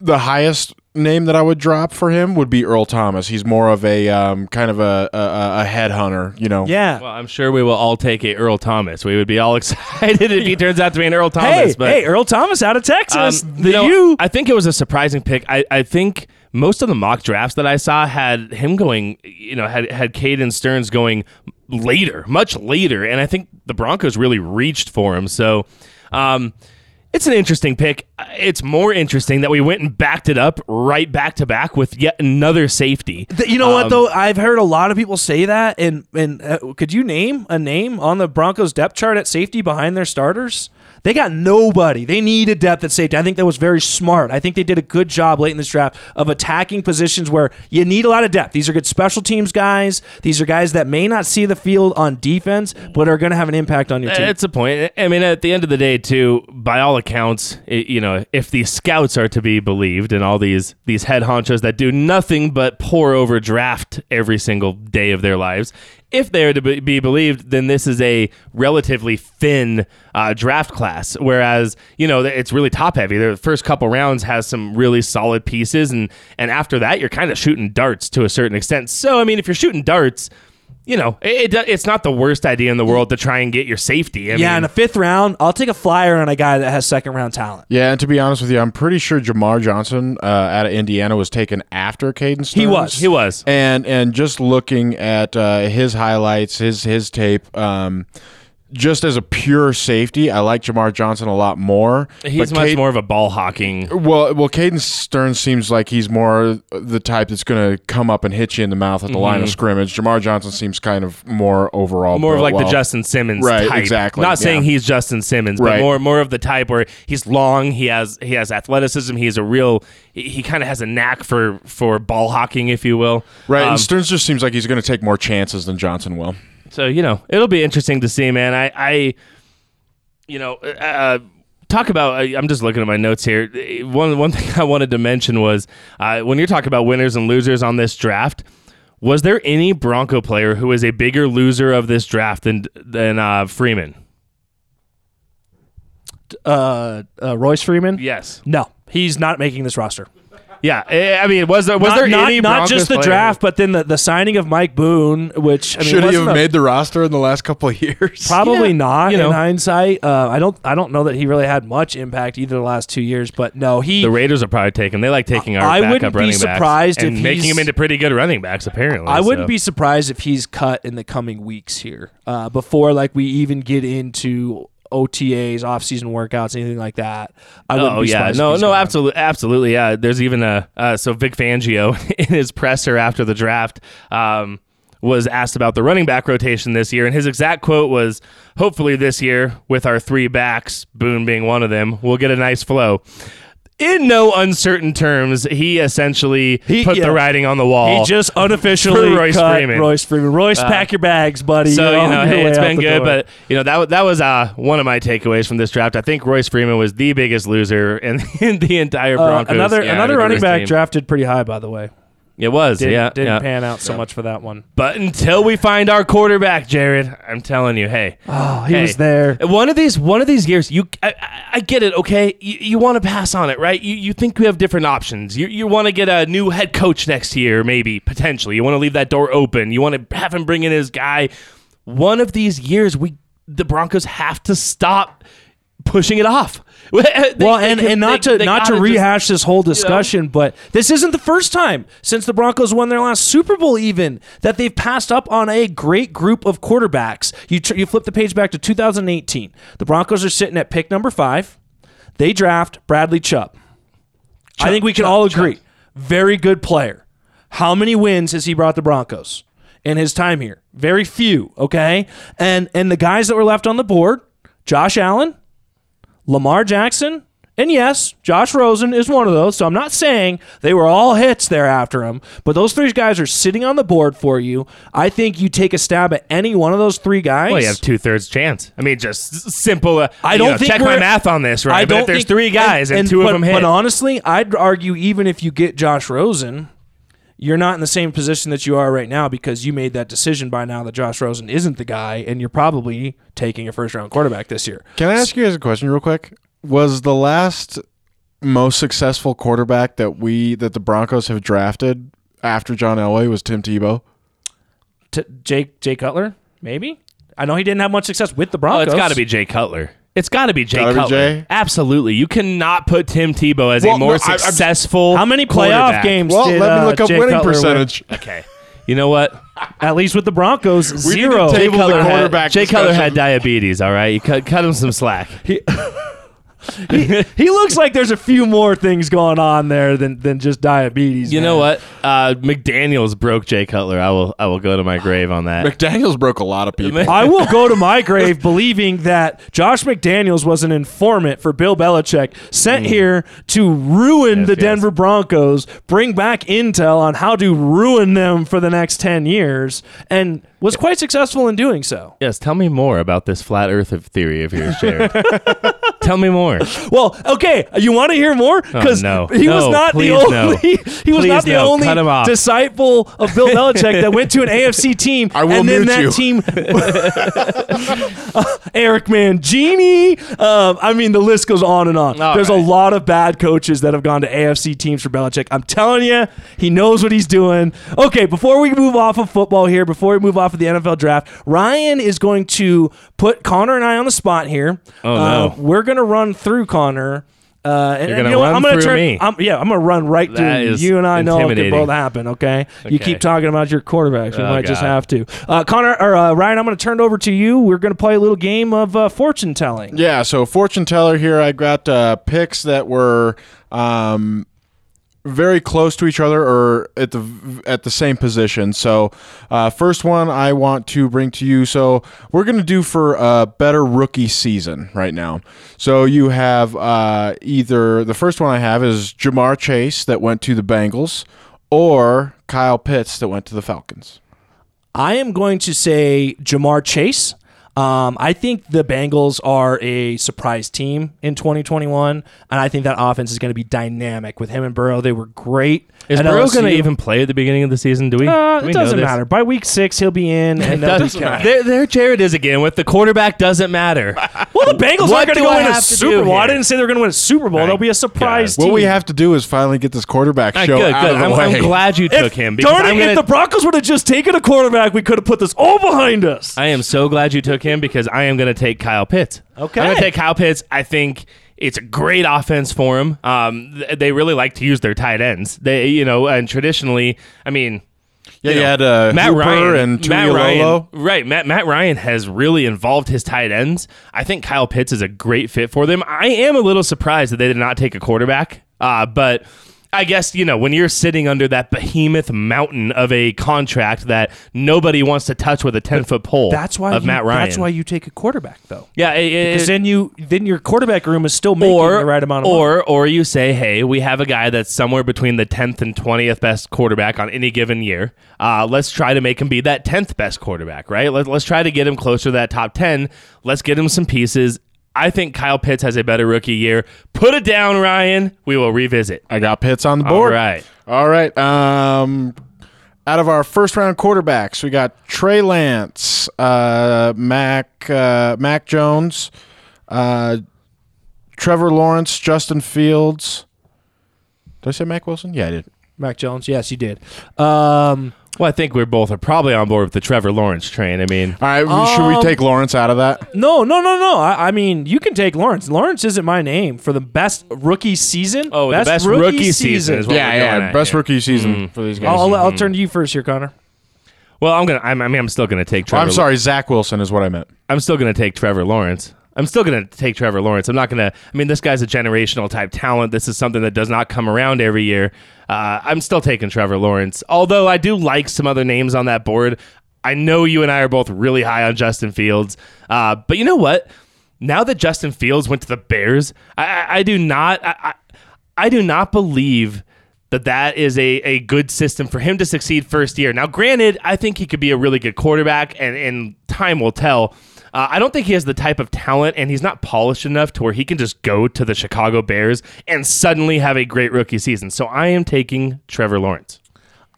the highest name that I would drop for him would be Earl Thomas. He's more of a um, kind of a, a a headhunter, you know. yeah. Well, I'm sure we will all take a Earl Thomas. We would be all excited if he turns out to be an Earl Thomas. Hey, but hey, Earl Thomas out of Texas. Um, the you know, U. I think it was a surprising pick. I, I think most of the mock drafts that I saw had him going, you know, had had Caden Sterns going later, much later, and I think the Broncos really reached for him. So, um, it's an interesting pick. It's more interesting that we went and backed it up right back to back with yet another safety. You know what Um, though? I've heard a lot of people say that, and and uh, could you name a name on the Broncos depth chart at safety behind their starters? They got nobody. They needed depth at safety. I think that was very smart. I think they did a good job late in this draft of attacking positions where you need a lot of depth. These are good special teams guys. These are guys that may not see the field on defense, but are going to have an impact on your team. It's a point. I mean, at the end of the day, too, by all accounts, it, you know, if these scouts are to be believed, and all these these head honchos that do nothing but pour over draft every single day of their lives, if they are to be be believed, then this is a relatively thin uh, draft class. Whereas, you know, it's really top heavy. The first couple rounds has some really solid pieces, and and after that, you're kind of shooting darts to a certain extent. So, I mean, if you're shooting darts. You know, it, it, it's not the worst idea in the world to try and get your safety. I yeah, mean, in the fifth round, I'll take a flyer on a guy that has second round talent. Yeah, and to be honest with you, I'm pretty sure Jamar Johnson uh, out of Indiana was taken after Caden Sterns. He was. He was. and and just looking at uh, his highlights, his his tape, um, just as a pure safety, I like Jamar Johnson a lot more. He's much more of a ball hawking. Well, well, Caden Stern seems like he's more the type that's going to come up and hit you in the mouth at the line of scrimmage. Jamar Johnson seems kind of more overall, Mm-hmm. More of like the. Justin Simmons Right, type. exactly, Not saying he's Justin Simmons, but Right. more more of the type where he's long, he has he has athleticism, he's a real he, he kind of has a knack for for ball hawking, if you will. Right, Um, and Sterns just seems like he's going to take more chances than Johnson will. So you know, it'll be interesting to see, man. I, I you know, uh, talk about. uh, I'm just looking at my notes here. One one thing I wanted to mention was uh, when you're talking about winners and losers on this draft. Was there any Bronco player who is a bigger loser of this draft than than uh, Freeman? Uh, uh, Royce Freeman? Yes. No, he's not making this roster. Yeah, eh, I mean, was there was not, there not, any not Broncos just the player- draft, but then the, the signing of Mike Boone, which I mean, Should he have a- made the roster in the last couple of years? Probably Yeah, not. you know. in hindsight, uh, I don't. I don't know that he really had much impact either the last two years. But no, he. The Raiders are probably taking. They like taking our I backup wouldn't be surprised backs and if making he's- them into pretty good running backs. Apparently, I wouldn't so. be surprised if he's cut in the coming weeks here, uh, before like we even get into OTAs, off-season workouts, anything like that. I wouldn't Oh be yeah, no, no, absolutely, absolutely. Yeah, there's even a uh, so Vic Fangio in his presser after the draft um, was asked about the running back rotation this year, and his exact quote was, "Hopefully this year, with our three backs, Boone being one of them, we'll get a nice flow." In no uncertain terms, he essentially He- put yeah. the writing on the wall. He just unofficially Royce cut Freeman. Uh, Royce Freeman. Royce, pack your bags, buddy. So You're you know, hey, it's been good, door. but you know that that was uh, one of my takeaways from this draft. I think Royce Freeman was the biggest loser in, in the entire Uh, Broncos. another yeah, another running back team. drafted pretty high, by the way. It was, Didn't, yeah, didn't yeah. pan out so much for that one. But until we find our quarterback, Jared, I'm telling you, hey, Oh, he hey, was there. One of these, one of these years, you, I, I, I get it, okay. You, you want to pass on it, right? You, you think you have different options. You, you want to get a new head coach next year, maybe potentially. You want to leave that door open. You want to have him bring in his guy. One of these years, we, the Broncos, have to stop pushing it off. They- well, they and, can- and not they- to they not to gotta just- rehash this whole discussion, but this isn't the first time since the Broncos won their last Super Bowl, even that they've passed up on a great group of quarterbacks. You tr- you flip the page back to 2018. The Broncos are sitting at pick number five. They draft Bradley Chubb. I think we can all agree, very good player. How many wins has he brought the Broncos in his time here? Very few. Okay, and and the guys that were left on the board: Josh Allen, Lamar Jackson, and yes, Josh Rosen is one of those. So I'm not saying they were all hits there after him, but those three guys are sitting on the board for you. I think you take a stab at any one of those three guys. Well, you have two thirds chance. I mean, just simple. Uh, I don't know, think check my math on this, right? I but don't if there's think- three guys and, two but, of them hit. But honestly, I'd argue even if you get Josh Rosen, you're not in the same position that you are right now because you made that decision by now that Josh Rosen isn't the guy, and you're probably taking a first round quarterback this year. Can I ask you guys a question real quick? Was the last most successful quarterback that we that the Broncos have drafted after John Elway was Tim Tebow? T- Jake Jay Cutler, maybe. I know he didn't have much success with the oh, Broncos. it's got to be Jay Cutler. It's got to be Jay Gotta be Cutler. Jay? Absolutely. You cannot put Tim Tebow as Well, a more no, I- I'm- successful. How many playoff quarterback. games? Well, did, let me uh, look up Jay winning Cutler win? percentage. Okay. You know what? At least with the Broncos, zero. to Jay the Cutler, had, quarterback Jay Cutler discussion. had diabetes. All right, you cut, cut him some slack. he looks like there's a few more things going on there than than just diabetes. You man. know what? Uh, McDaniels broke Jay Cutler. I will. I will go to my grave on that. McDaniels broke a lot of people. I will go to my grave believing that Josh McDaniels was an informant for Bill Belichick, sent here to ruin Yes, the yes. Denver Broncos, bring back intel on how to ruin them for the next 10 years, and was quite successful in doing so. Yes, tell me more about this flat Earth of theory of yours, Jared. tell me more. Well, okay, you want to hear more? Because Oh, no. he was not the please no. only he was Please not the no. only Cut him off. disciple of Bill Belichick that went to an AFC team I will and then that you. team Eric Mangini. Um, I mean, the list goes on and on. All There's a lot of bad coaches that have gone to AFC teams for Belichick. I'm telling you, he knows what he's doing. Okay, before we move off of football here, before we move off of the NFL draft, Ryan is going to put Connor and I on the spot here. Oh, Uh, no. we're gonna run through Connor. Uh, and, You're gonna you know what? run I'm gonna through turn, me. I'm, yeah, I'm gonna run right through That you. is You and I know it could intimidating. both happen. Okay? you Okay. keep talking about your quarterbacks. We Oh, might just God. have to. Uh, Connor or uh, Ryan, I'm gonna turn it over to you. We're gonna play a little game of uh, fortune telling. Yeah, so fortune teller here. I got uh, picks that were um, very close to each other or at the at the same position. So, uh, first one I want to bring to you. So we're gonna do for a better rookie season right now. So you have uh, either the first one I have is Ja'Marr Chase that went to the Bengals, or Kyle Pitts that went to the Falcons. I am going to say Ja'Marr Chase. Um, I think the Bengals are a surprise team in 2021, and I think that offense is going to be dynamic with him and Burrow. They were great. Is at Burrow going to even play at the beginning of the season? Do we? Uh, do we it doesn't this? matter. By week six, he'll be in, and It doesn't fine. matter. There, there Jared is again with the quarterback doesn't matter. Well, the Bengals aren't going to do go I win a Super do Bowl. I didn't say they're going to win a Super Bowl. Right. They'll be a surprise God. team. What we have to do is finally get this quarterback Ah, show good, out good. of the I'm, way. I'm glad you If, took him because darn it, I'm if the Broncos would have just taken a quarterback, we could have put this all behind us. I am so glad you took him because I am going to take Kyle Pitts. Okay. I'm going to take Kyle Pitts. I think it's a great offense for him. Um, th- they really like to use their tight ends. They, you know, and traditionally, I mean, yeah, you know, had uh, Matt Hooper Ryan and Matt Ryan, right? Matt Matt Ryan has really involved his tight ends. I think Kyle Pitts is a great fit for them. I am a little surprised that they did not take a quarterback, uh, but. I guess you know when you're sitting under that behemoth mountain of a contract that nobody wants to touch with a ten foot pole. That's why of you, Matt Ryan. That's why you take a quarterback, though. yeah, it- it- Because then you then your quarterback room is still making or the right amount of money. or or you say, hey, we have a guy that's somewhere between the tenth and twentieth best quarterback on any given year. Uh, let's try to make him be that tenth best quarterback, right? Let, let's try to get him closer to that top ten. Let's get him some pieces. I think Kyle Pitts has a better rookie year. Put it down, Ryan. We will revisit. I got Pitts on the board. right. All right. Um, out of our first round quarterbacks, we got Trey Lance, uh, Mac, uh, Mac Jones, uh, Trevor Lawrence, Justin Fields. Did I say Mac Wilson? Yeah, I did. Mac Jones, yes, you did. Um, Well, I think we're both are probably on board with the Trevor Lawrence train. I mean, All right. should we Um, take Lawrence out of that? no, no, no, no. I, I mean, you can take Lawrence. Lawrence isn't my name for the best rookie season. Oh, the best rookie season is what yeah, we're going yeah. at Best here. rookie season for these guys. I'll, I'll, I'll turn to you first here, Connor. well, I'm gonna. I'm, I mean, I'm still gonna take Oh, Trevor. I'm sorry. Zach Wilson is what I meant. I'm still going to take Trevor Lawrence. I'm still going to take Trevor Lawrence. I'm not going to. I mean, this guy's a generational type talent. This is something that does not come around every year. Uh, I'm still taking Trevor Lawrence. Although I do like some other names on that board. I know you and I are both really high on Justin Fields. Uh, but you know what? Now that Justin Fields went to the Bears, I, I, I do not. I, I, do not believe that that is a, a good system for him to succeed first year. Now, granted, I think he could be a really good quarterback, and, and time will tell. Uh, I don't think he has the type of talent, and he's not polished enough to where he can just go to the Chicago Bears and suddenly have a great rookie season. So I am taking Trevor Lawrence.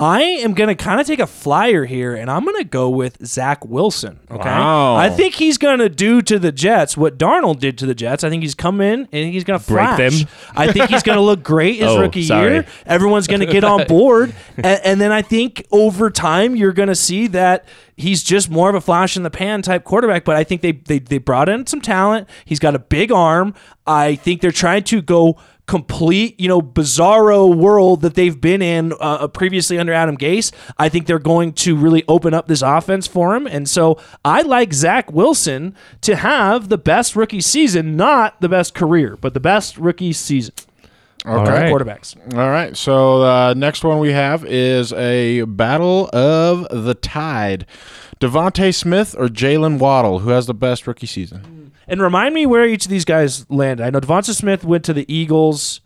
I am going to kind of take a flyer here, and I'm going to go with Zach Wilson. Okay. Wow. I think he's going to do to the Jets what Darnold did to the Jets. I think he's come in and he's going to Break them? I think he's going to look great his Oh, rookie sorry. year. Everyone's going to get on board. and, and then I think over time, you're going to see that he's just more of a flash in the pan type quarterback. But I think they, they, they brought in some talent. He's got a big arm. I think they're trying to go complete, you know, bizarro world that they've been in uh, previously under Adam Gase. I think they're going to really open up this offense for him. And so I like Zach Wilson to have the best rookie season, not the best career, but the best rookie season. Okay. right. Quarterbacks. All right. So uh, next one we have is a battle of the tide. DeVonta Smith or Jaylen Waddle, who has the best rookie season? And remind me where each of these guys landed. I know Devonta Smith went to the Eagles.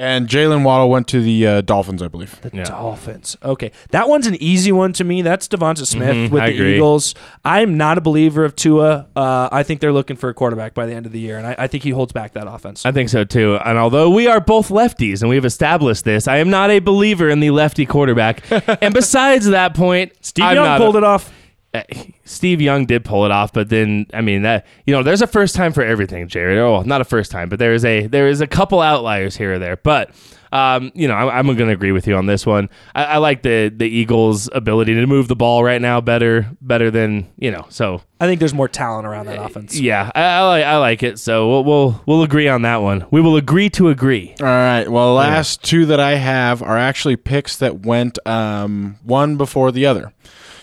And Jaylen Waddle went to the uh, Dolphins, I believe. The Yeah. Dolphins. Okay, that one's an easy one to me. That's Devonta Smith Mhm, with I the agree. Eagles. I'm not a believer of Tua. Uh, I think they're looking for a quarterback by the end of the year, and I, I think he holds back that offense. I think so too. And although we are both lefties and we've established this, I am not a believer in the lefty quarterback. and besides that point, Steve I'm Young not pulled it off. Uh, Steve Young did pull it off, but then I mean that you know there's a first time for everything, Jared. Oh, not a first time, but there is a there is a couple outliers here or there. But um, you know I'm, I'm going to agree with you on this one. I, I like the the Eagles' ability to move the ball right now better better than you know. So I think there's more talent around that offense. yeah, I, I like I like it. So we'll, we'll we'll agree on that one. We will agree to agree. All right. Well, last two that I have are actually picks that went um, one before the other.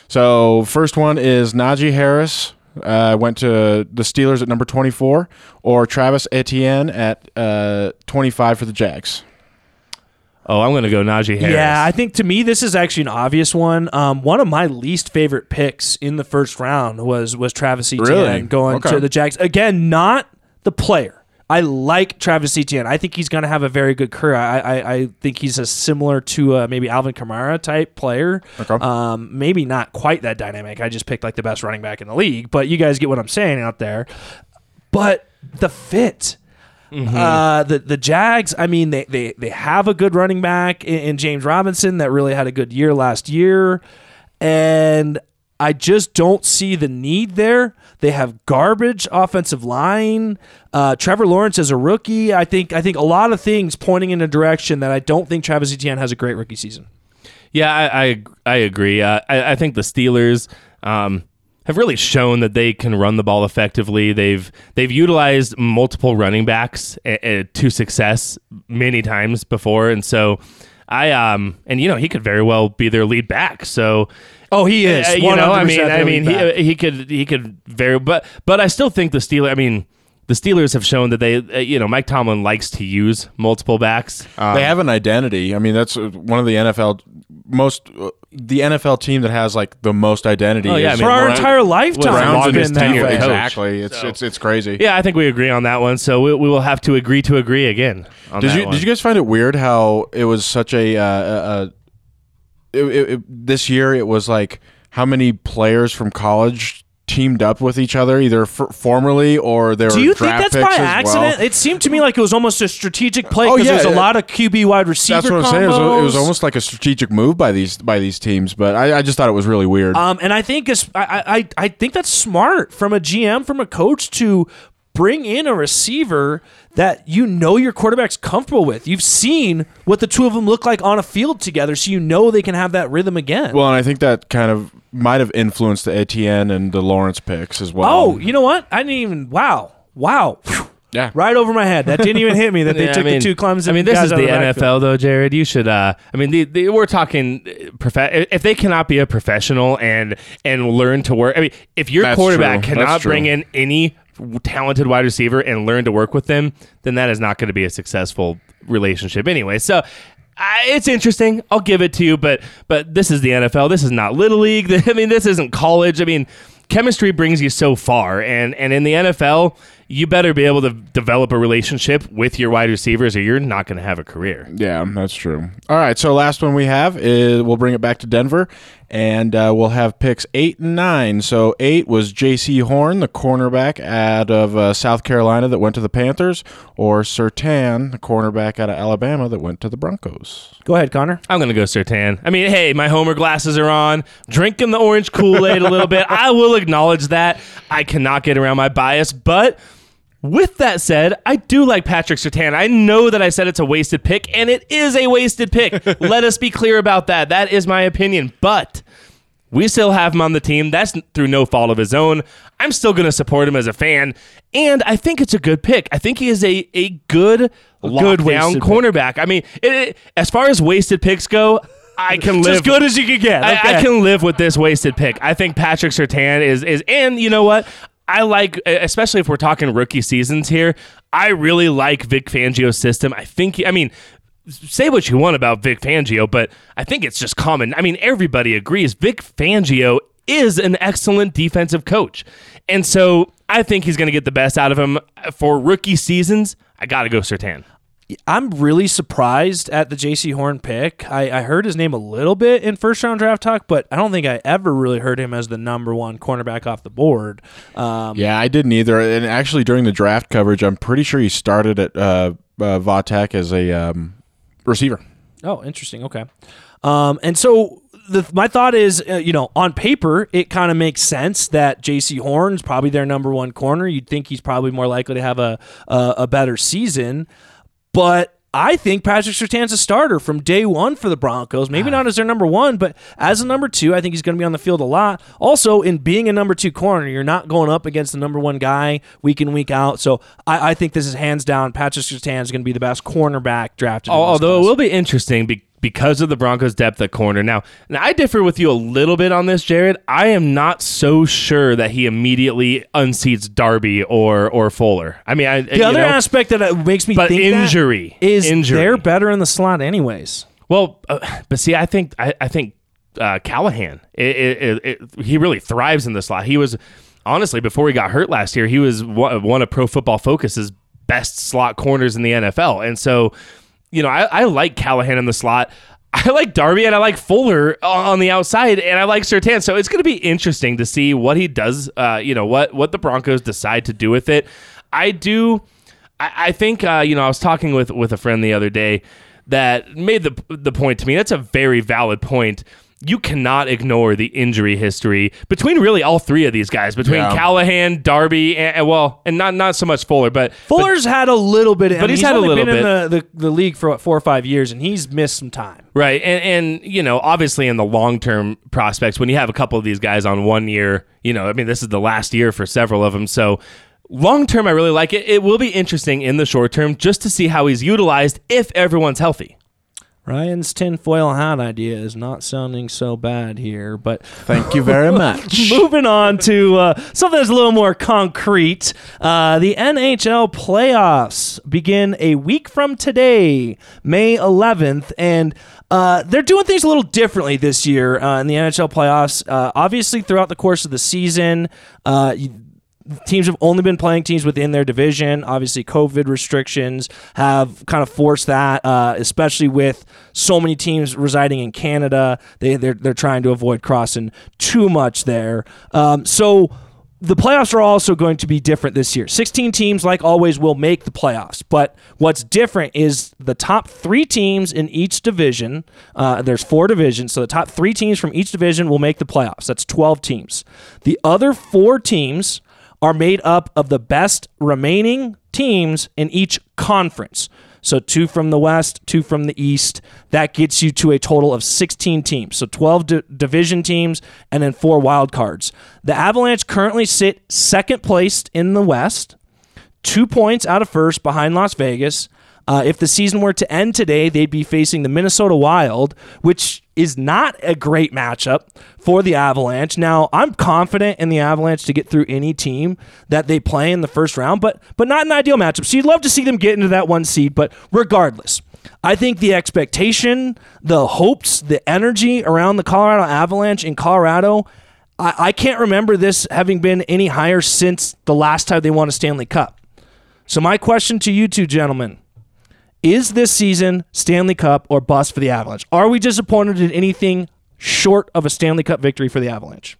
So first one is Najee Harris. Uh, went to the Steelers at number 24, or Travis Etienne at uh, 25 for the Jags. Oh, I'm going to go Najee Harris. Yeah, I think to me this is actually an obvious one. Um, one of my least favorite picks in the first round was was Travis Etienne Really? going Okay. to the Jags. Again, not the player. I like Travis Etienne. I think he's going to have a very good career. I, I, I think he's a similar to uh, maybe Alvin Kamara type player. Okay. Um, maybe not quite that dynamic. I just picked like the best running back in the league, but you guys get what I'm saying out there. But the fit. Uh, the the Jags, I mean, they, they they have a good running back in, in James Robinson that really had a good year last year, and I just don't see the need there. They have garbage offensive line. Uh, Trevor Lawrence is a rookie. I think I think a lot of things pointing in a direction that I don't think Travis Etienne has a great rookie season. Yeah, I I, I agree. Uh, I, I think the Steelers um, have really shown that they can run the ball effectively. They've they've utilized multiple running backs uh, uh, to success many times before, and so I um and you know he could very well be their lead back. So. Oh, he is. Uh, you know, I mean, I mean, he, he could, he could very, but, but I still think the Steelers. I mean, the Steelers have shown that they, uh, you know, Mike Tomlin likes to use multiple backs. Um, They have an identity. I mean, that's uh, one of the NFL most uh, the NFL team that has like the most identity. Oh, yeah, is I for our Brown- entire lifetime. Browns it's longest been that coach. Exactly. It's So- it's it's crazy. yeah, I think we agree on that one. So we, we will have to agree to agree again. On Did that you one. did you guys find it weird how it was such a uh, uh, it, it, this year it was like how many players from college teamed up with each other either f- formerly or they were Do you think that's by accident? well. It seemed to me like it was almost a strategic play Oh, because yeah, there's a it- lot of QB wide receiver That's what I'm saying. It was, it was almost like a strategic move by these by these teams, but I, I just thought it was really weird. Um, and I think I, I I think that's smart from a GM, from a coach to bring in a receiver that you know your quarterback's comfortable with. You've seen what the two of them look like on a field together, so you know they can have that rhythm again. well, and I think that kind of might have influenced the Etienne and the Lawrence picks as well. oh, you know what? I didn't even. Wow, wow. yeah. Right over my head. That didn't even hit me that they Yeah, took I mean, the two Clemson. I mean, this guys is out the of backfield. NFL, though, Jared. You should. Uh, I mean, the, the, we're talking uh, prof- If they cannot be a professional and and learn to work. I mean, if your That's quarterback true. cannot bring in any talented wide receiver and learn to work with them, then that is not going to be a successful relationship anyway. So. I it's interesting. I'll give it to you, but but this is the NFL. This is not little league. I mean, this isn't college. I mean, chemistry brings you so far, and and in the NFL, you better be able to develop a relationship with your wide receivers, or you're not going to have a career. Yeah, that's true. All right, so last one we have is we'll bring it back to Denver, and uh, we'll have picks eight and nine. So eight was Jaycee Horn, the cornerback out of uh, South Carolina that went to the Panthers, or Surtain, the cornerback out of Alabama that went to the Broncos. Go ahead, Connor. I'm gonna go Surtain. I mean, hey, my Homer glasses are on, drinking the orange Kool Aid a little bit. I will acknowledge that. I cannot get around my bias, but with that said, I do like Patrick Surtain. I know that I said it's a wasted pick, and it is a wasted pick. Let us be clear about that. That is my opinion, but. We still have him on the team. That's through no fault of his own. I'm still going to support him as a fan, and I think it's a good pick. I think he is a a good good lockdown wasted pick. cornerback. I mean, it, it- as far as wasted picks go, I can live as good as you can get. I, I can live with this wasted pick. I think Patrick Surtain is is, and you know what? I like, especially if we're talking rookie seasons here. I really like Vic Fangio's system. I think, I mean, say what you want about Vic Fangio, but I think it's just common. I mean, everybody agrees Vic Fangio is an excellent defensive coach, and so I think he's going to get the best out of him for rookie seasons. I got to go Surtain. I'm really surprised at the Jaycee Horn pick. I, I heard his name a little bit in first round draft talk, but I don't think I ever really heard him as the number one cornerback off the board. Um, Yeah, I didn't either. And actually, during the draft coverage, I'm pretty sure he started at uh, uh, Vatek as a um, receiver. Oh, interesting. Okay. Um, and so the, my thought is, uh, you know, on paper, it kind of makes sense that Jaycee Horn's probably their number one corner. You'd think he's probably more likely to have a a, a better season, but. I think Patrick Surtain's a starter from day one for the Broncos. Maybe not as their number one, but as a number two, I think he's going to be on the field a lot. Also, in being a number two corner, you're not going up against the number one guy week in, week out. So I, I think this is hands down. Patrick Surtain is going to be the best cornerback drafted. Although it will be interesting be- because of the Broncos' depth at corner. Now, now, I differ with you a little bit on this, Jared. I am not so sure that he immediately unseats Darby or or Fuller. I mean, I, The other aspect that uh, makes me but think injury is injury. they're better in the slot anyways. Well, uh, but see, I think I, I think uh, Callahan, it, it, it, he really thrives in the slot. He was honestly before he got hurt last year, he was one of Pro Football Focus's best slot corners in the NFL. And so, you know, I, I like Callahan in the slot. I like Darby and I like Fuller on the outside, and I like Surtain. So it's going to be interesting to see what he does. Uh, you know what what the Broncos decide to do with it. I do. I, I think uh, you know I was talking with with a friend the other day that made the the point to me. That's a very valid point you cannot ignore the injury history between really all three of these guys, between Yeah. Callahan, Darby, and, and, well, and not not so much Fuller, but Fuller's had a little bit, I But mean, he's had a little been in the, the, the league for what, four or five years, and he's missed some time. Right. And and you know, obviously in the long term prospects, when you have a couple of these guys on one year, you know, I mean this is the last year for several of them. So long term I really like it. It will be interesting in the short term just to see how he's utilized if everyone's healthy. Ryan's tinfoil hat idea is not sounding so bad here, but Thank you very much. moving on to uh, something that's a little more concrete. Uh, the NHL playoffs begin a week from today, May 11th, and uh, they're doing things a little differently this year uh, in the NHL playoffs. Uh, obviously, throughout the course of the season, uh, you- teams have only been playing teams within their division. Obviously, COVID restrictions have kind of forced that, uh, especially with so many teams residing in Canada. They they're, they're trying to avoid crossing too much there. Um, so. The playoffs are also going to be different this year. 16 teams, like always, will make the playoffs. But what's different is the top three teams in each division. Uh, there's four divisions, so the top three teams from each division will make the playoffs. That's 12 teams. The other four teams are made up of the best remaining teams in each conference. So two from the West, two from the East. That gets you to a total of 16 teams. So 12 di- division teams and then four wild cards. The Avalanche currently sit second placed in the West, two points out of first behind Las Vegas. Uh, if the season were to end today, they'd be facing the Minnesota Wild, which is not a great matchup for the Avalanche. Now, I'm confident in the Avalanche to get through any team that they play in the first round, but but not an ideal matchup. So you'd love to see them get into that one seed, but regardless, I think the expectation, the hopes, the energy around the Colorado Avalanche in Colorado, I, I can't remember this having been any higher since the last time they won a Stanley Cup. So my question to you two gentlemen is this season Stanley Cup or bust for the Avalanche? Are we disappointed in anything short of a Stanley Cup victory for the Avalanche?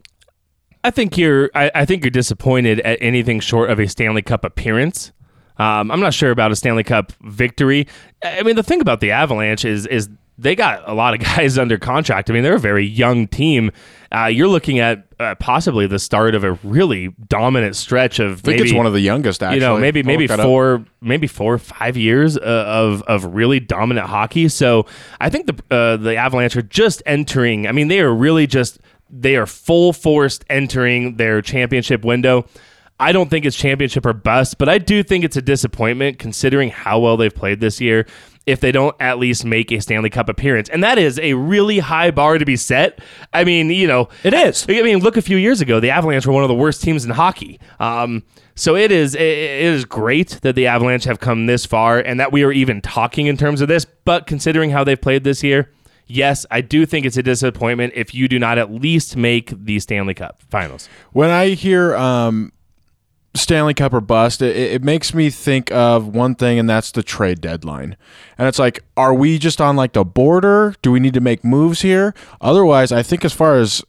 I think you're. I, I think you're disappointed at anything short of a Stanley Cup appearance. Um, I'm not sure about a Stanley Cup victory. I mean, the thing about the Avalanche is is they got a lot of guys under contract. I mean, they're a very young team. Uh, you're looking at uh, possibly the start of a really dominant stretch of. I think it's one of the youngest. Actually, you know maybe I'll maybe that up. four maybe four or five years uh, of of really dominant hockey so i think the uh, the avalanche are just entering i mean they are really just they are full forced entering their championship window I don't think it's championship or bust, but I do think it's a disappointment considering how well they've played this year if they don't at least make a Stanley Cup appearance. And that is a really high bar to be set. I mean, you know, It is. I mean, look a few years ago, the Avalanche were one of the worst teams in hockey. Um, so it is it it is great that the Avalanche have come this far and that we are even talking in terms of this. But considering how they've played this year, yes, I do think it's a disappointment if you do not at least make the Stanley Cup Finals. When I hear um, Stanley Cup or bust, it, it makes me think of one thing, and that's the trade deadline. And it's like, are we just on like the border? Do we need to make moves here? Otherwise, I think as far as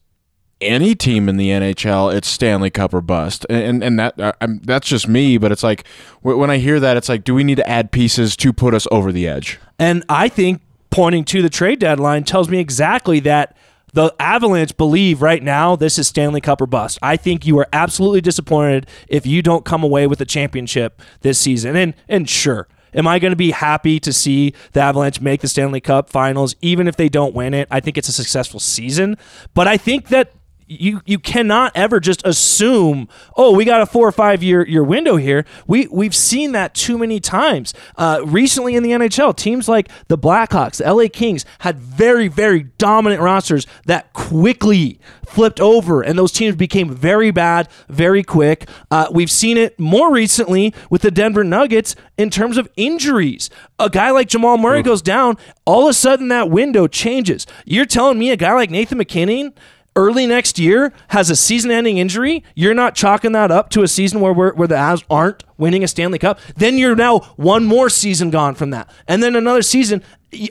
any team in the NHL, it's Stanley Cup or bust, and and, that uh, I'm, that's just me. But it's like when I hear that, it's like, do we need to add pieces to put us over the edge? And I think pointing to the trade deadline tells me exactly that the Avalanche believe right now this is Stanley Cup or bust. I think you are absolutely disappointed if you don't come away with a championship this season. And and sure, am I going to be happy to see the Avalanche make the Stanley Cup Finals even if they don't win it? I think it's a successful season, but I think that you you cannot ever just assume oh we got a four or five year year window here. We we've seen that too many times. Uh, recently in the NHL teams like the Blackhawks the LA Kings had very very dominant rosters that quickly flipped over and those teams became very bad very quick. Uh, we've seen it more recently with the Denver Nuggets in terms of injuries. A guy like Jamal Murray goes down all of a sudden that window changes. You're telling me a guy like Nathan MacKinnon early next year has a season-ending injury, you're not chalking that up to a season where where the Avs aren't winning a Stanley Cup. Then you're now one more season gone from that, and then another season.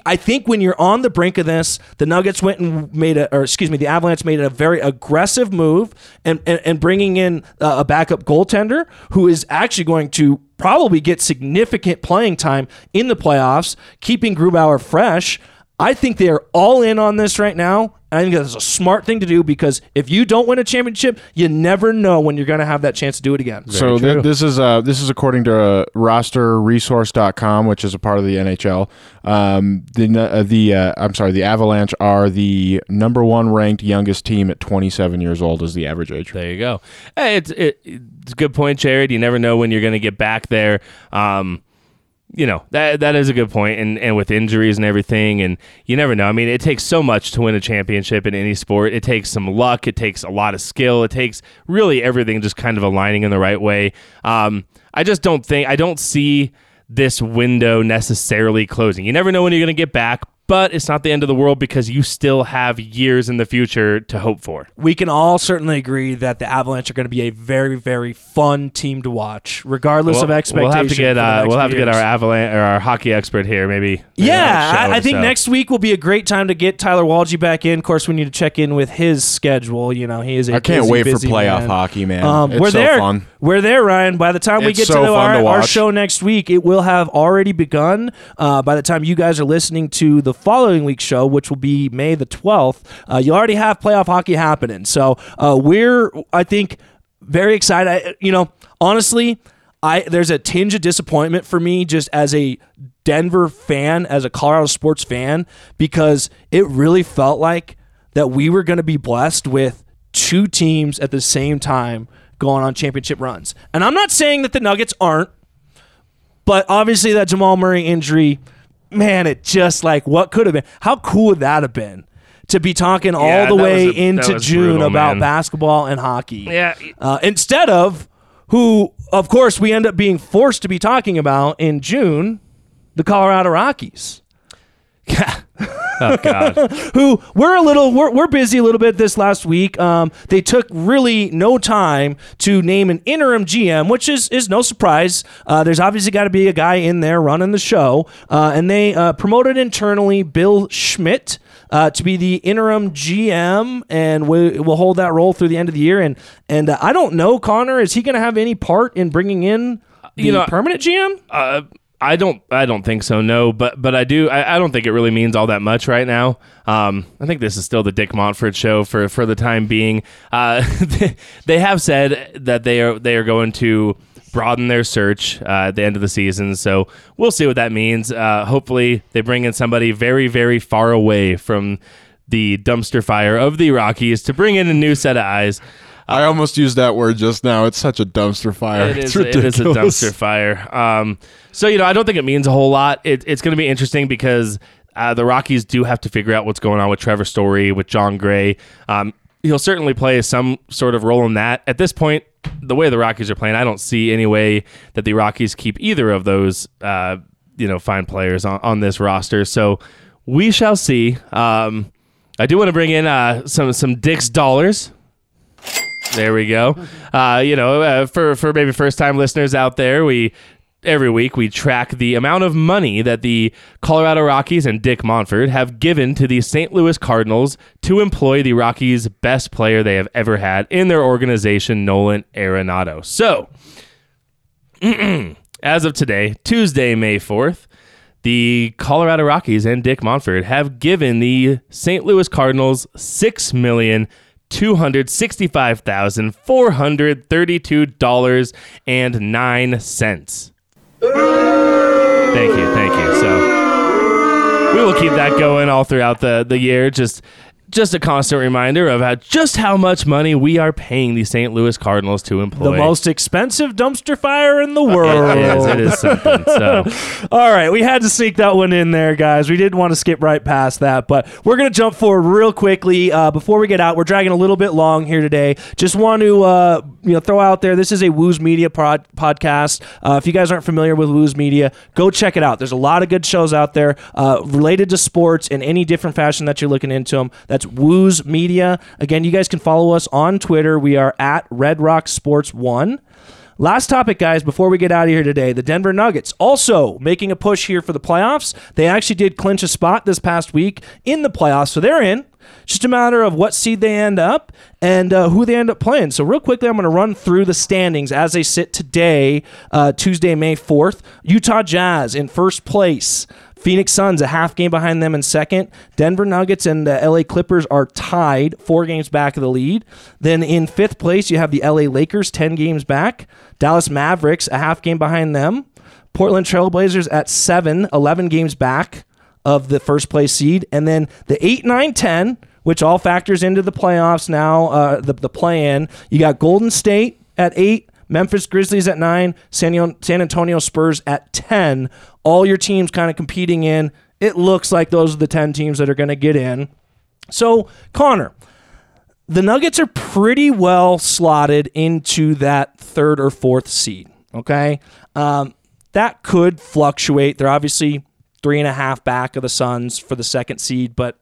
I think when you're on the brink of this, the Nuggets went and made a, or excuse me, the Avalanche made a very aggressive move and and, and bringing in a backup goaltender who is actually going to probably get significant playing time in the playoffs, keeping Grubauer fresh. I think they are all in on this right now. I think that's a smart thing to do because if you don't win a championship, you never know when you're going to have that chance to do it again. so th- this is uh, this is according to uh, rosterresource.com, which is a part of the NHL. Um, the uh, the uh, I'm sorry, the Avalanche are the number one ranked youngest team at 27 years old is the average age. There you go. Hey, it's it, it's a good point, Jared. You never know when you're going to get back there. Um, you know that that is a good point and and with injuries and everything and you never know. I mean it takes so much to win a championship in any sport. It takes some luck it takes a lot of skill it takes really everything just kind of aligning in the right way. Um, i just don't think i don't see this window necessarily closing. You never know when you're going to get back but it's not the end of the world because you still have years in the future to hope for. We can all certainly agree that the Avalanche are going to be a very, very fun team to watch, regardless of expectations. We'll have to get uh, we'll have to get our Avalanche or our hockey expert here, maybe. Yeah, I, I, think so. next week will be a great time to get Tyler Walgie back in. Of course, we need to check in with his schedule. You know, he is. I can't busy, wait busy for playoff man. hockey, man. Um, it's we're so there. Fun. We're there, Ryan. By the time we It's get so to the, fun our, to our watch. show next week, it will have already begun. Uh, by the time you guys are listening to the following week's show, which will be May the 12th, uh, you already have playoff hockey happening. So uh, we're, I think, very excited. I, you know, honestly, I there's a tinge of disappointment for me just as a Denver fan, as a Colorado sports fan, because it really felt like that we were going to be blessed with two teams at the same time going on championship runs. And I'm not saying that the Nuggets aren't, but obviously that Jamal Murray injury, man, it just like what could have been. How cool would that have been? To be talking all Yeah, the way a- into June brutal, about man. basketball and hockey. Yeah. Uh, instead of who, of course, we end up being forced to be talking about in June, the Colorado Rockies. Oh God. who we're a little we're, we're busy a little bit this last week um, they took really no time to name an interim gm which is is no surprise uh, there's obviously got to be a guy in there running the show uh, and they uh, promoted internally bill schmidt uh, to be the interim GM, and we will hold that role through the end of the year. And and uh, I don't know, Connor, is he going to have any part in bringing in the You know, permanent GM? Uh, I don't. I don't think so. No, but but I do. I, I don't think it really means all that much right now. Um, I think this is still the Dick Monfort show for for the time being. Uh, they, have said that they are they are going to broaden their search uh, at the end of the season. So we'll see what that means. Uh, hopefully, they bring in somebody very very far away from the dumpster fire of the Rockies to bring in a new set of eyes. I almost used that word just now. It's such a dumpster fire. It it's is, it is a dumpster fire. Um, so you know, I don't think it means a whole lot. It, it's going to be interesting because uh, the Rockies do have to figure out what's going on with Trevor Story, with Jon Gray. Um, he'll certainly play some sort of role in that. At this point, the way the Rockies are playing, I don't see any way that the Rockies keep either of those, uh, you know, fine players on, on this roster. So we shall see. Um, I do want to bring in uh, some some Dick's dollars. There we go. Uh, you know, uh, for for maybe first time listeners out there, we every week we track the amount of money that the Colorado Rockies and Dick Monfort have given to the St. Louis Cardinals to employ the Rockies' best player they have ever had in their organization, Nolan Arenado. So, as of today, Tuesday, May 4th, the Colorado Rockies and Dick Monfort have given the St. Louis Cardinals six million two hundred sixty-five thousand four hundred thirty-two dollars and nine cents. Thank you, thank you. So we will keep that going all throughout the the year. Just just a constant reminder of how just how much money we are paying the St. Louis Cardinals to employ. The most expensive dumpster fire in the world. It is, it is something. So. All right, we had to sneak that one in there, guys. We didn't want to skip right past that, but we're going to jump forward real quickly. Uh, before we get out, we're dragging a little bit long here today. Just want to uh, you know throw out there. This is a Wooz Media pod- podcast. Uh, if you guys aren't familiar with Wooz Media, go check it out. There's a lot of good shows out there uh, related to sports in any different fashion that you're looking into them. That's Sports Woos Media. Again, you guys can follow us on Twitter. We are at Red Rock Sports One. Last topic, guys, before we get out of here today the Denver Nuggets also making a push here for the playoffs. They actually did clinch a spot this past week in the playoffs, so they're in. Just a matter of what seed they end up and uh, who they end up playing. So, real quickly, I'm going to run through the standings as they sit today, uh, Tuesday, May 4th. Utah Jazz in first place. Phoenix Suns a half game behind them in second. Denver Nuggets and the LA Clippers are tied, four games back of the lead. Then in fifth place, you have the LA Lakers, 10 games back. Dallas Mavericks a half game behind them. Portland Trailblazers at seven, 11 games back of the first place seed. And then the 8, 9, 10, which all factors into the playoffs now, uh, the, the play in. You got Golden State at eight. Memphis Grizzlies at nine, San, San Antonio Spurs at 10. All your teams kind of competing in. It looks like those are the 10 teams that are going to get in. So, Connor, the Nuggets are pretty well slotted into that third or fourth seed. Okay. Um, that could fluctuate. They're obviously three and a half back of the Suns for the second seed, but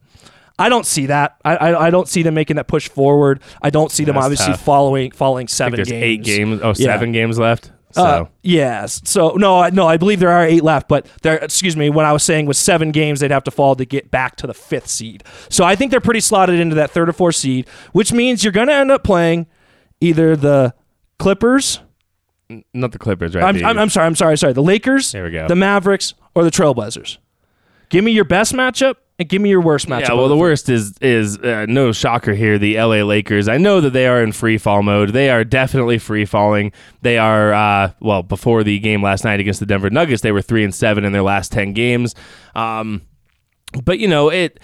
I don't see that. I, I, I don't see them making that push forward. I don't see them That's obviously tough. following following seven there's games. eight games. Oh, Yeah. seven games left. So Uh, yes. So no, I- no, I believe there are eight left, but there. Excuse me. What I was saying was seven games they'd have to fall to get back to the fifth seed. So I think they're pretty slotted into that third or fourth seed, which means you're going to end up playing either the Clippers. not the Clippers, right? I'm, The- I'm, I'm sorry. I'm sorry. Sorry. The Lakers. There we go. The Mavericks or the Trailblazers. Give me your best matchup and give me your worst matchup. Yeah, well, the worst is is uh, no shocker here. The LA Lakers. I know that they are in free fall mode. They are definitely free falling. They are uh, well before the game last night against the Denver Nuggets. They were three and seven in their last ten games. Um, but you know it.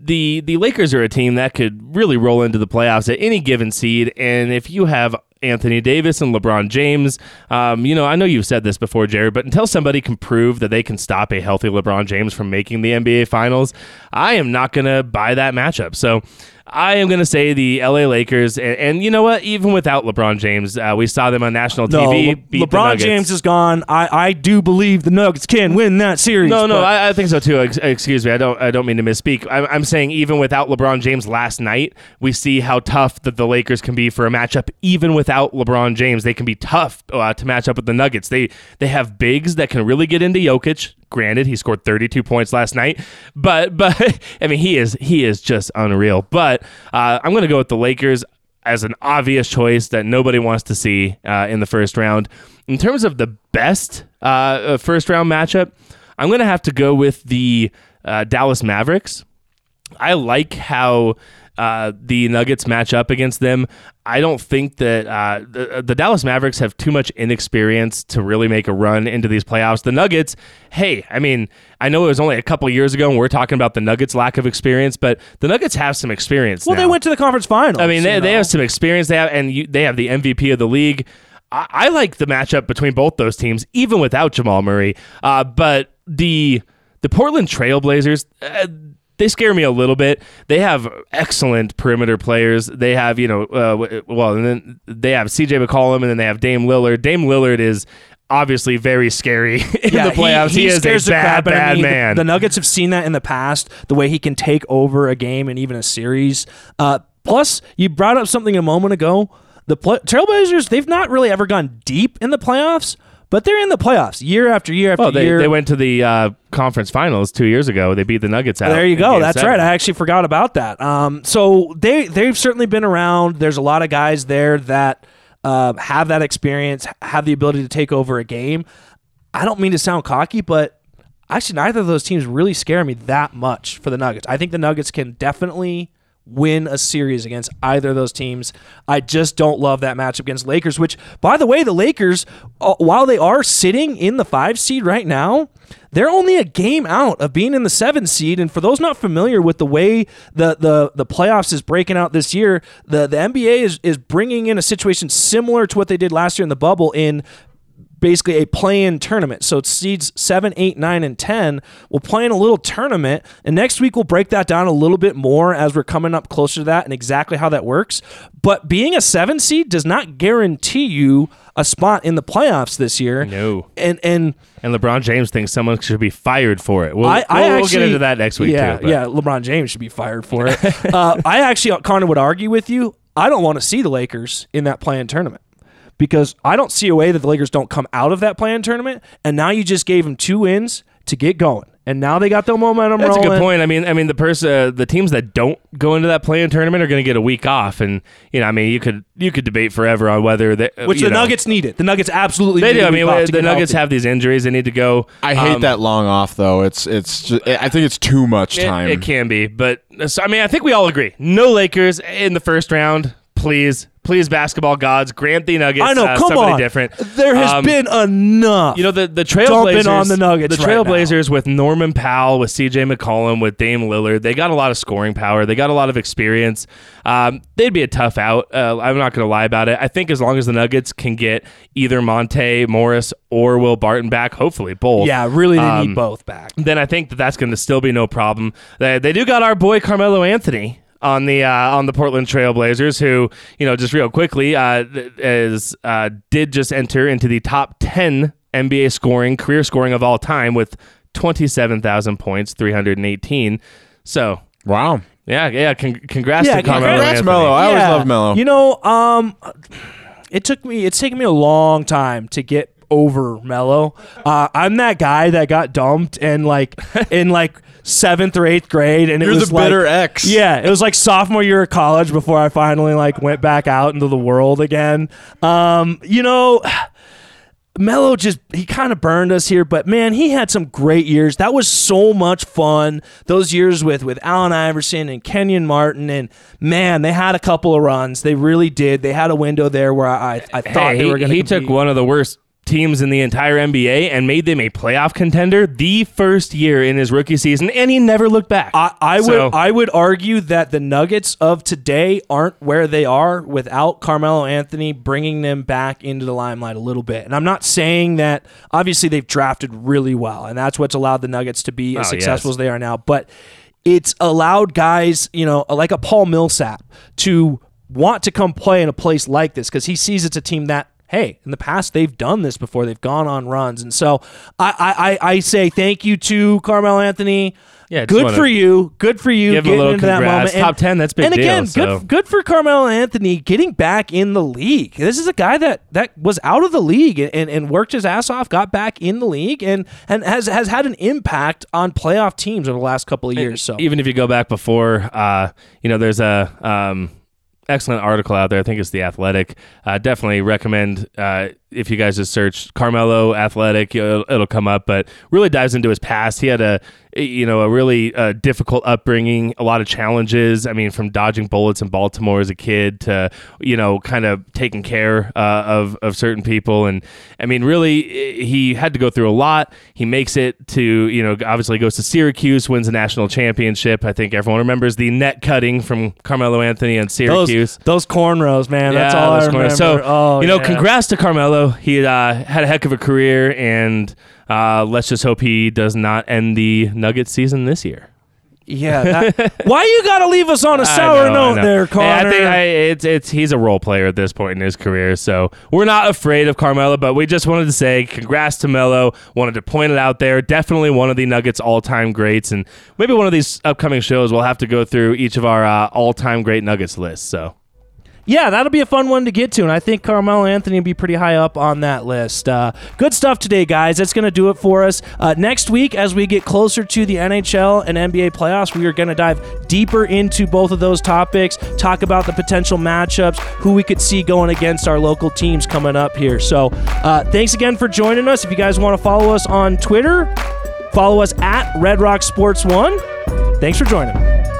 The the Lakers are a team that could really roll into the playoffs at any given seed, and if you have Anthony Davis and LeBron James, um, you know I know you've said this before, Jared, but until somebody can prove that they can stop a healthy LeBron James from making the NBA Finals, I am not gonna buy that matchup. So. I am going to say the LA Lakers, and, and you know what? Even without LeBron James, uh, we saw them on national No, TV. Le- LeBron. James is gone. I, I do believe the Nuggets can win that series. No, no, I, I think so too. Ex- excuse me, I don't, I don't mean to misspeak. I'm, I'm saying even without LeBron James last night, we see how tough that the Lakers can be for a matchup. Even without LeBron James, they can be tough uh, to match up with the Nuggets. They, they have bigs that can really get into Jokic. Granted, he scored 32 points last night, but, but I mean, he is, he is just unreal. But uh, I'm going to go with the Lakers as an obvious choice that nobody wants to see uh, in the first round. In terms of the best uh, uh, first round matchup, I'm going to have to go with the uh, Dallas Mavericks. I like how uh, the Nuggets match up against them. I don't think that uh, the, the Dallas Mavericks have too much inexperience to really make a run into these playoffs. The Nuggets, hey, I mean, I know it was only a couple years ago, and we're talking about the Nuggets' lack of experience, but the Nuggets have some experience. Well, now. they went to the conference finals. I mean, they, you they have some experience. They have, and you, they have the MVP of the league. I, I like the matchup between both those teams, even without Jamal Murray. Uh, but the the Portland Trailblazers. Uh, they scare me a little bit. They have excellent perimeter players. They have, you know, uh, well, and then they have CJ McCollum, and then they have Dame Lillard. Dame Lillard is obviously very scary in Yeah, the playoffs. He, is a the bad, crap out of bad me. The- man. The, Nuggets have seen that in the past, the way he can take over a game and even a series. Uh, plus, you brought up something a moment ago. The play- Trailblazers, they've not really ever gone deep in the playoffs, but they're in the playoffs year after year after well, they, year. they went to the uh, conference finals two years ago. They beat the Nuggets out. There you go. That's seven. right. I actually forgot about that. Um, so they they've certainly been around. There's a lot of guys there that uh, have that experience, have the ability to take over a game. I don't mean to sound cocky, but actually neither of those teams really scare me that much for the Nuggets. I think the Nuggets can definitely win a series against either of those teams. I just don't love that matchup against Lakers, which by the way, the Lakers uh, while they are sitting in the 5 seed right now, they're only a game out of being in the 7 seed and for those not familiar with the way the the the playoffs is breaking out this year, the the NBA is is bringing in a situation similar to what they did last year in the bubble in basically a play-in tournament. So it's seeds seven, eight, nine, and ten will play in a little tournament. And next week we'll break that down a little bit more as we're coming up closer to that and exactly how that works. But being a seven seed does not guarantee you a spot in the playoffs this year. No. And and And LeBron James thinks someone should be fired for it. We'll, I, I we'll, actually, we'll get into that next week Yeah, too. yeah. LeBron James should be fired for it. uh, I actually kind of would argue with you. I don't want to see the Lakers in that play-in tournament because I don't see a way that the Lakers don't come out of that play-in tournament. And now you just gave them two wins to get going, and now they got the momentum rolling. That's a good point. I mean, I mean, the person, uh, the teams that don't go into that play-in tournament are going to get a week off, and you know, I mean, you could you could debate forever on whether they, Which the know, Nuggets need it. The Nuggets absolutely They need do. a I mean, off to the Nuggets healthy. have these injuries; they need to go. I hate Um, that long off though. It's it's just I think it's too much It, time. it can be, but so, I mean, I think we all agree: no Lakers in the first round, please, please, basketball gods, grant the Nuggets. I know. uh, come somebody on. different. There has Um, been enough. You know the the Trailblazers on the Nuggets The right. Trailblazers with Norman Powell, with C.J. McCollum, with Dame Lillard, they got a lot of scoring power. They got a lot of experience. Um, they'd be a tough out. Uh, I'm not going to lie about it. I think as long as the Nuggets can get either Monte Morris or Will Barton back, hopefully both. yeah, really, they Um, need both back. Then I think that that's going to still be no problem. They, they do got our boy Carmelo Anthony on the uh, on the Portland Trailblazers, who you know just real quickly uh, is uh, did just enter into the top ten NBA scoring career scoring of all time with twenty seven thousand points, three hundred and eighteen. So wow. yeah, yeah, con- congrats Yeah, to Carmelo Congrats, Anthony. Melo. I always love Melo. You know, um, it took me. It's taken me a long time to get over Melo. Uh, I'm that guy that got dumped and like in like seventh or eighth grade, and it You're was the bitter like, ex. Yeah, it was like sophomore year of college before I finally like went back out into the world again. Um, you know. Melo just he kind of burned us here, but man, he had some great years. That was so much fun. Those years with with Allen Iverson and Kenyon Martin, and man, they had a couple of runs. They really did. They had a window there where I I thought Hey, they were going to. he took one of the worst teams in the entire NBA and made them a playoff contender the first year in his rookie season, and he never looked back. I, I So- would I would argue that the Nuggets of today aren't where they are without Carmelo Anthony bringing them back into the limelight a little bit. And I'm not saying that obviously they've drafted really well, and that's what's allowed the Nuggets to be oh, as Oh, successful yes. as they are now. But it's allowed guys, you know, like a Paul Millsap, to want to come play in a place like this because he sees it's a team that hey, in the past they've done this before. They've gone on runs, and so I I, I say thank you to Carmel Anthony. Yeah, good for you. Good for you. give him a getting little into that congrats. moment. Top 10, that's big And again, deal, so. good good for Carmelo Anthony getting back in the league. This is a guy that that was out of the league and, and worked his ass off, got back in the league, and and has has had an impact on playoff teams over the last couple of years. So even if you go back before, uh, you know, there's a um, excellent article out there. I think it's the Athletic. Uh, definitely recommend uh, if you guys just search Carmelo Athletic, it'll, it'll come up. But really dives into his past. He had a you know a really uh, difficult upbringing, a lot of challenges. I mean, from dodging bullets in Baltimore as a kid to you know kind of taking care uh, of of certain people, and I mean, really he had to go through a lot. He makes it to you know obviously goes to Syracuse, wins a national championship. I think everyone remembers the net cutting from Carmelo Anthony and Syracuse. those those cornrows, man. that's all I remember. corners. So oh, you know, yeah. congrats to Carmelo. He uh, had a heck of a career, and uh, let's just hope he does not end the Nuggets season this year. Yeah. that- why you got to leave us on a sour know, note there, Connor? I think I, it's it's he's a role player at this point in his career, so we're not afraid of Carmelo. But we just wanted to say congrats to Melo. Wanted to point it out there. Definitely one of the Nuggets all-time greats, and maybe one of these upcoming shows we'll have to go through each of our uh, all-time great Nuggets lists. So. Yeah, that'll be a fun one to get to, and I think Carmelo Anthony will be pretty high up on that list. Uh, good stuff today, guys. That's going to do it for us. Uh, next week, as we get closer to the NHL and NBA playoffs, we are going to dive deeper into both of those topics, talk about the potential matchups, who we could see going against our local teams coming up here. So, uh, thanks again for joining us. If you guys want to follow us on Twitter, follow us at Red Rock Sports One. Thanks for joining.